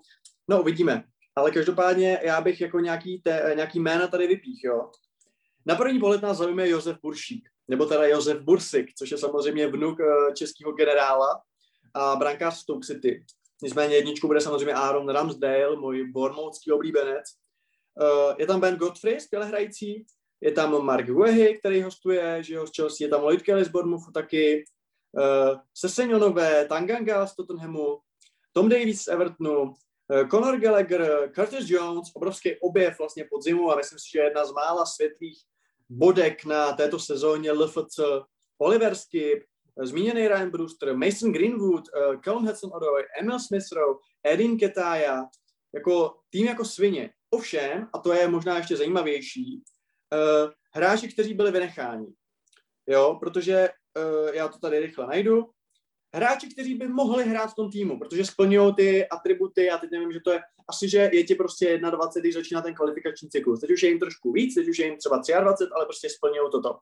No, uvidíme. Ale každopádně já bych jako nějaký, te, nějaký jména tady vypích, jo. Na první pohled nás zaujme Josef Buršík nebo teda Josef Bursik, což je samozřejmě vnuk eh, českého generála a brankář Stoke City. Nicméně jedničku bude samozřejmě Aaron Ramsdale, můj bormoutský oblíbenec. Uh, je tam Ben Godfrey, skvěle hrající, je tam Mark Wehy, který hostuje, že jo, z Chelsea, je tam Lloyd Kelly z Bournemouthu taky, uh, Sesenionové, Tanganga z Tottenhamu, Tom Davies z Evertonu, Conor Gallagher, Curtis Jones, obrovský objev vlastně podzimu a myslím si, že jedna z mála světlých bodek na této sezóně LFC, Oliver Skip, zmíněný Ryan Brewster, Mason Greenwood, uh, Callum Hudson-Odoi, Emil Smith-Rowe, Edin Ketaya, jako tým jako svině. Ovšem, a to je možná ještě zajímavější, uh, hráči, kteří byli vynecháni. Jo, protože já to tady rychle najdu. Hráči, kteří by mohli hrát v tom týmu, protože splňují ty atributy, a teď nevím, že to je, asi, že je ti prostě 21, když začíná ten kvalifikační cyklus. Teď už je jim trošku víc, teď už je jim třeba 23, ale prostě splňují toto.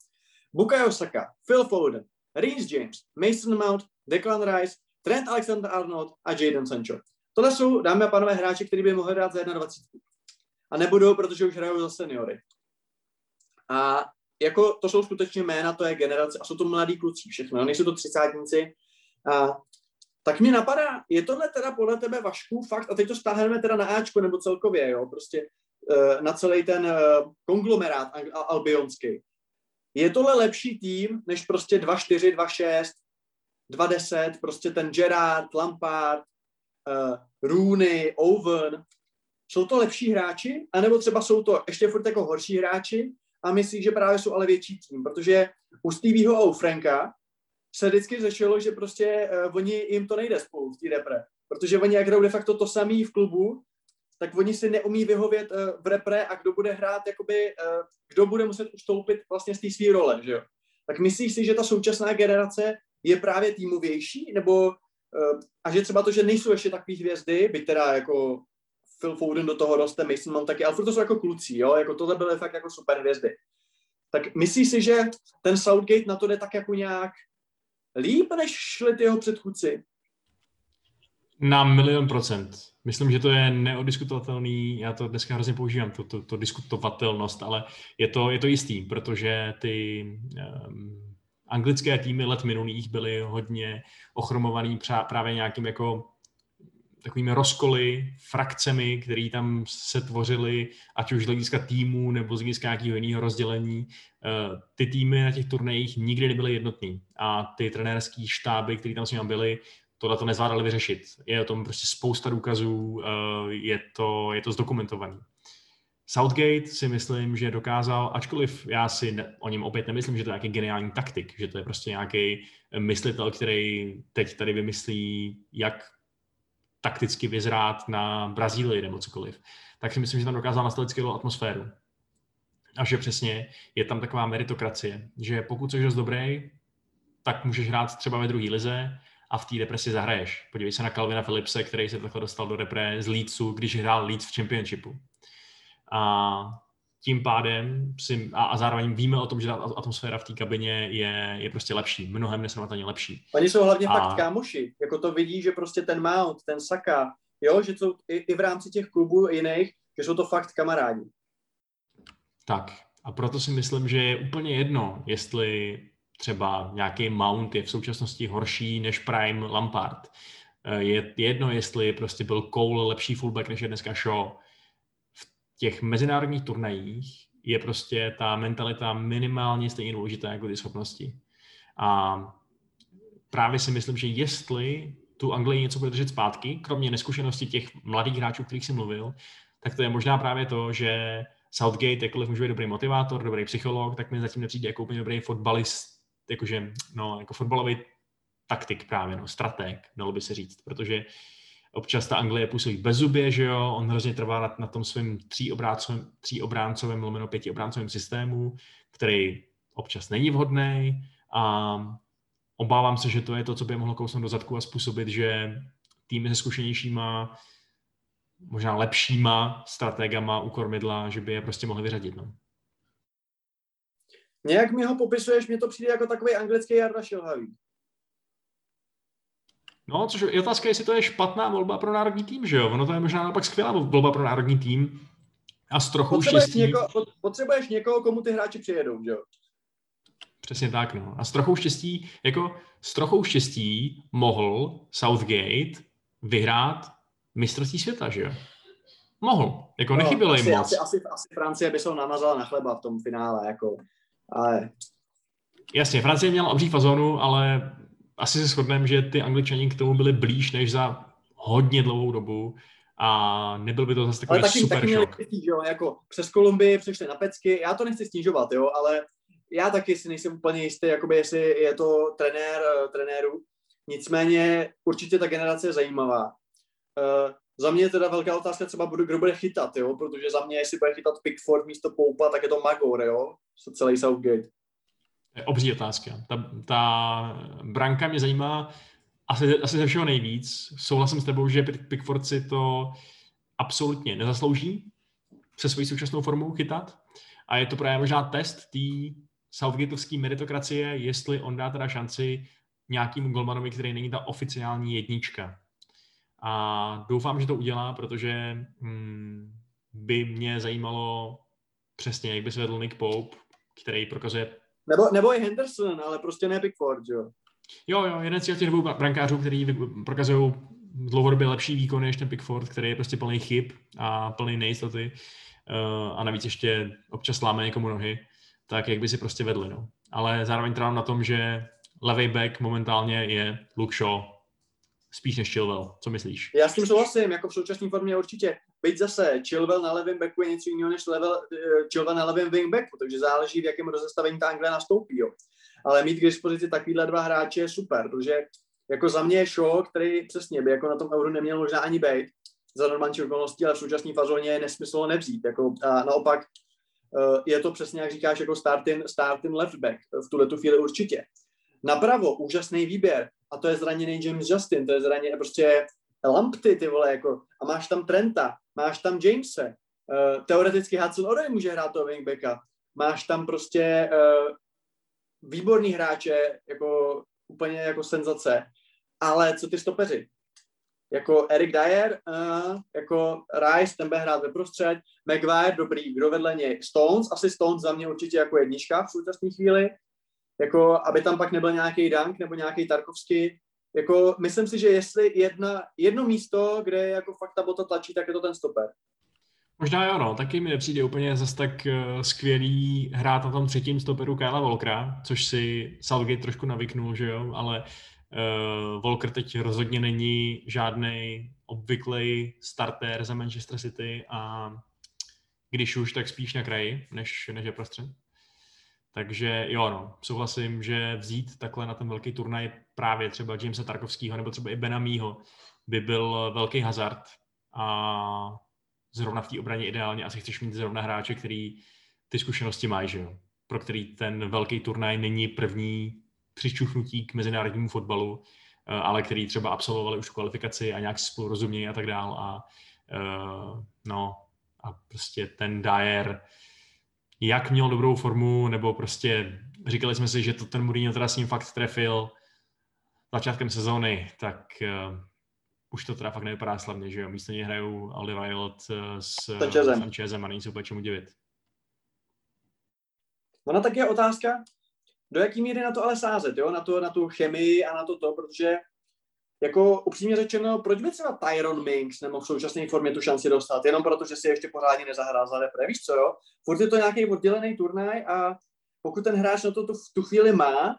Bukayo Saka, Phil Foden, Reece James, Mason Mount, Declan Rice, Trent Alexander-Arnold a Jadon Sancho. Tohle jsou, dámy a pánové, hráči, kteří by mohli hrát za 21. A nebudou, protože už hrajou za seniory. A jako to jsou skutečně jména, to je generace a jsou to mladí kluci všechno, nejsou to třicátníci. A tak mi napadá, je tohle teda podle tebe Vašku fakt, a teď to stáhneme teda na Ačko nebo celkově, jo, prostě uh, na celý ten uh, konglomerát albionský. Je tohle lepší tým, než prostě 2-4, 2-6, 2-10, prostě ten Gerard, Lampard, uh, Rooney, Owen, jsou to lepší hráči, anebo třeba jsou to ještě furt jako horší hráči? A myslíš, že právě jsou ale větší tým, protože u Stevieho a u Franka se vždycky řešilo, že prostě uh, oni jim to nejde spolu, v repre, protože oni jak hrajou de facto to samý v klubu, tak oni si neumí vyhovět uh, v repre a kdo bude hrát, jakoby, uh, kdo bude muset ustoupit vlastně z té své role, že jo. Tak myslíš si, že ta současná generace je právě týmovější, nebo uh, a že třeba to, že nejsou ještě takové hvězdy, byť teda jako Phil Foden do toho roste, Mason Mount taky, ale to jsou jako kluci, jo, jako tohle byly fakt jako super hvězdy. Tak myslíš si, že ten Southgate na to jde tak jako nějak líp, než šli ty jeho předchůdci? Na milion procent. Myslím, že to je neodiskutovatelný, já to dneska hrozně používám, to, to, to diskutovatelnost, ale je to, je to jistý, protože ty um, anglické týmy let minulých byly hodně ochromovaný právě nějakým jako takovými rozkoly, frakcemi, které tam se tvořily, ať už z hlediska týmu nebo z hlediska nějakého jiného rozdělení. Eh, ty týmy na těch turnajích nikdy nebyly jednotný a ty trenérské štáby, které tam s nimi byly, tohle to nezvládali vyřešit. Je o tom prostě spousta důkazů, eh, je to, je to zdokumentované. Southgate si myslím, že dokázal, ačkoliv já si ne, o něm opět nemyslím, že to je nějaký geniální taktik, že to je prostě nějaký myslitel, který teď tady vymyslí, jak takticky vyzrát na Brazílii nebo cokoliv, tak si myslím, že tam dokázal nastavit skvělou atmosféru. A že přesně je tam taková meritokracie, že pokud jsi dost dobrý, tak můžeš hrát třeba ve druhé lize a v té depresi zahraješ. Podívej se na Calvina Philipse, který se takhle dostal do repre z Leedsu, když hrál Leeds v Championshipu. A tím pádem si, a, a zároveň víme o tom, že ta atmosféra v té kabině je, je prostě lepší, mnohem nesrovnatelně lepší. Oni jsou hlavně a... fakt kámoši, jako to vidí, že prostě ten Mount, ten Saka, jo, že jsou i, i v rámci těch klubů jiných, že jsou to fakt kamarádi. Tak a proto si myslím, že je úplně jedno, jestli třeba nějaký Mount je v současnosti horší než Prime Lampard. Eh, je jedno, jestli prostě byl Cole lepší fullback než je dneska Shaw těch mezinárodních turnajích je prostě ta mentalita minimálně stejně důležitá jako ty schopnosti. A právě si myslím, že jestli tu Anglii něco bude držet zpátky, kromě neskušenosti těch mladých hráčů, kterých jsem mluvil, tak to je možná právě to, že Southgate, jakkoliv může být dobrý motivátor, dobrý psycholog, tak mi zatím nepřijde jako úplně dobrý fotbalist, jakože, no, jako fotbalový taktik právě, no, strateg, dalo by se říct, protože Občas ta Anglie působí bez zubě, že jo, on hrozně trvá na, na tom svém tříobráncovém, tříobráncovém lomeno pětiobráncovém systému, který občas není vhodný a obávám se, že to je to, co by mohlo kousnout do zadku a způsobit, že týmy se zkušenějšíma, možná lepšíma strategama u kormidla, že by je prostě mohli vyřadit. No. Nějak mi ho popisuješ, mně to přijde jako takový anglický Jarda Šilhavý. No, což je otázka, jestli to je špatná volba pro národní tým, že jo? Ono to je možná naopak skvělá volba pro národní tým. A s trochou potřebuješ štěstí... Někoho, potřebuješ někoho, komu ty hráči přijedou, že jo? Přesně tak, no. A s trochou štěstí, jako s trochou štěstí mohl Southgate vyhrát mistrovství světa, že jo? Mohl, jako no, nechybělo jim moc. Asi, asi, asi Francie by se ho namazala na chleba v tom finále, jako, ale... Jasně, Francie měla obří fazonu, ale asi se shodneme, že ty angličani k tomu byli blíž než za hodně dlouhou dobu a nebyl by to zase takový ale taky, super taky šok. Měli, jo, jako přes Kolumbii přišli na pecky, já to nechci snižovat, jo, ale já taky si nejsem úplně jistý, jakoby jestli je to trenér trenéru. Nicméně určitě ta generace je zajímavá. Uh, za mě je teda velká otázka třeba, kdo bude chytat, jo? protože za mě, jestli bude chytat Pickford místo Poupa, tak je to Magor, jo? celý Southgate. Obří otázka. Ta, ta branka mě zajímá asi, asi ze všeho nejvíc. Souhlasím s tebou, že Pickford si to absolutně nezaslouží se svojí současnou formou chytat. A je to právě možná test té Southgateovské meritokracie, jestli on dá teda šanci nějakým golmanovi, který není ta oficiální jednička. A doufám, že to udělá, protože hmm, by mě zajímalo přesně, jak by se vedl Nick Pope, který prokazuje... Nebo, nebo i Henderson, ale prostě ne Pickford, jo? Jo, jo, jeden z těch dvou brankářů, který prokazují dlouhodobě lepší výkony než ten Pickford, který je prostě plný chyb a plný nejistoty uh, a navíc ještě občas láme někomu nohy, tak jak by si prostě vedli, no. Ale zároveň trvám na tom, že levý back momentálně je Luke Shaw, spíš než Chilwell. Co myslíš? Já s tím souhlasím, jako v současné formě určitě. Byť zase Chilwell na levém backu je něco jiného než level, uh, Chilwell na levém wingbacku, takže záleží, v jakém rozestavení ta Anglie nastoupí. Jo. Ale mít k dispozici takovýhle dva hráče je super, protože jako za mě je show, který přesně by jako na tom euro neměl možná ani být za normální okolností, ale v současné fazóně je nesmysl nevzít. Jako, a naopak uh, je to přesně, jak říkáš, jako starting, starting left back v tuhle tu chvíli určitě. Napravo, úžasný výběr, a to je zraněný James Justin, to je zraněný prostě Lampty, ty vole, jako, a máš tam Trenta, máš tam Jamese, uh, teoreticky Hudson Odoi může hrát toho wingbacka, máš tam prostě uh, výborný hráče, jako úplně jako senzace, ale co ty stopeři? Jako Eric Dyer, uh, jako Rice, ten bude hrát ve prostřed, Maguire, dobrý, kdo vedle něj? Stones, asi Stones za mě určitě jako jednička v současné chvíli, jako aby tam pak nebyl nějaký Dank nebo nějaký Tarkovský. Jako myslím si, že jestli jedna, jedno místo, kde jako fakt ta bota tlačí, tak je to ten stoper. Možná jo, no. Taky mi nepřijde úplně zase tak uh, skvělý hrát na tom třetím stoperu Kyla Volkra, což si Southgate trošku navyknul, že jo, ale uh, Volker teď rozhodně není žádný obvyklý starter za Manchester City a když už, tak spíš na kraji, než, než je prostřed. Takže jo, no, souhlasím, že vzít takhle na ten velký turnaj právě třeba Jamesa Tarkovského nebo třeba i Benamího by byl velký hazard a zrovna v té obraně ideálně asi chceš mít zrovna hráče, který ty zkušenosti mají, že jo? pro který ten velký turnaj není první přičuchnutí k mezinárodnímu fotbalu, eh, ale který třeba absolvovali už kvalifikaci a nějak spolu rozumějí a tak dál a uh, no a prostě ten Dyer jak měl dobrou formu, nebo prostě říkali jsme si, že to ten Mourinho teda s ním fakt trefil začátkem sezóny, tak uh, už to teda fakt nevypadá slavně, že jo? Místo něj hrajou Alderweireld eh, s Sanchezem. Sanchezem a není se úplně čemu divit. Ona tak je otázka, do jaký míry na to ale sázet, jo? Na, to, na tu chemii a na to to, protože jako upřímně řečeno, proč by třeba Tyron Minks nemohl v současné formě tu šanci dostat, jenom proto, že si ještě pořádně nezahrál za repre, víš co, jo? Furt je to nějaký oddělený turnaj a pokud ten hráč na to tu, tu chvíli má,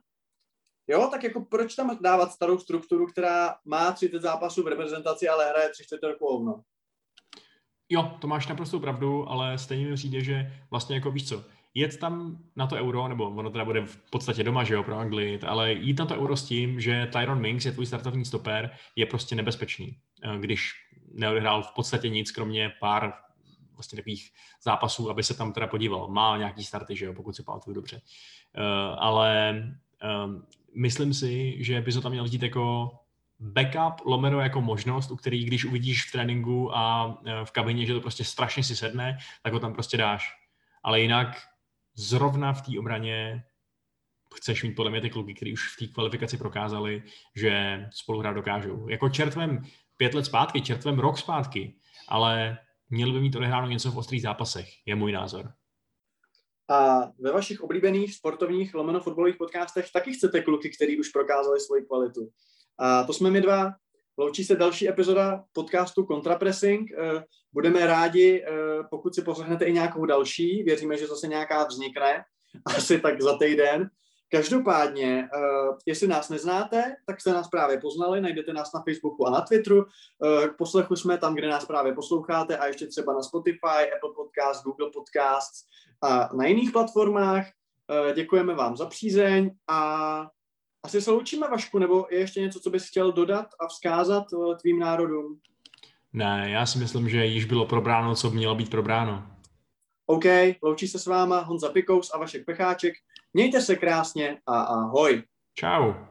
Jo, tak jako proč tam dávat starou strukturu, která má 30 zápasů v reprezentaci, ale hraje 3 čtvrtě roku no? Jo, to máš naprosto pravdu, ale stejně mi přijde, že vlastně jako víš co, jet tam na to euro, nebo ono teda bude v podstatě doma, že jo, pro Anglii, ale jít na to euro s tím, že Tyron Minks je tvůj startovní stoper, je prostě nebezpečný, eh, když neodehrál v podstatě nic, kromě pár vlastně takových zápasů, aby se tam teda podíval. Má nějaký starty, že jo, pokud si pamatuju dobře. Uh, ale um, myslím si, že bys ho tam měl vzít jako backup, lomeno jako možnost, u který, když uvidíš v tréninku a e, v kabině, že to prostě strašně si sedne, tak ho tam prostě dáš. Ale jinak zrovna v té obraně chceš mít podle mě ty kluky, který už v té kvalifikaci prokázali, že spolu hrát dokážou. Jako čertvem pět let zpátky, čertvem rok zpátky, ale měli by mít odehráno něco v ostrých zápasech, je můj názor. A ve vašich oblíbených sportovních lomeno fotbalových podcastech taky chcete kluky, který už prokázali svoji kvalitu. A to jsme my dva. Loučí se další epizoda podcastu Contrapressing. Budeme rádi, pokud si poslechnete i nějakou další. Věříme, že zase nějaká vznikne, asi tak za týden. Každopádně, uh, jestli nás neznáte, tak jste nás právě poznali, najdete nás na Facebooku a na Twitteru. K poslechu jsme tam, kde nás právě posloucháte a ještě třeba na Spotify, Apple Podcast, Google Podcasts a na jiných platformách. Děkujeme vám za přízeň a asi se loučíme, Vašku, nebo je ještě něco, co bys chtěl dodat a vzkázat tvým národům? Ne, já si myslím, že již bylo probráno, co mělo být probráno. OK, loučí se s váma Honza Pikous a Vašek Pecháček. Mějte se krásně a ahoj. Ciao.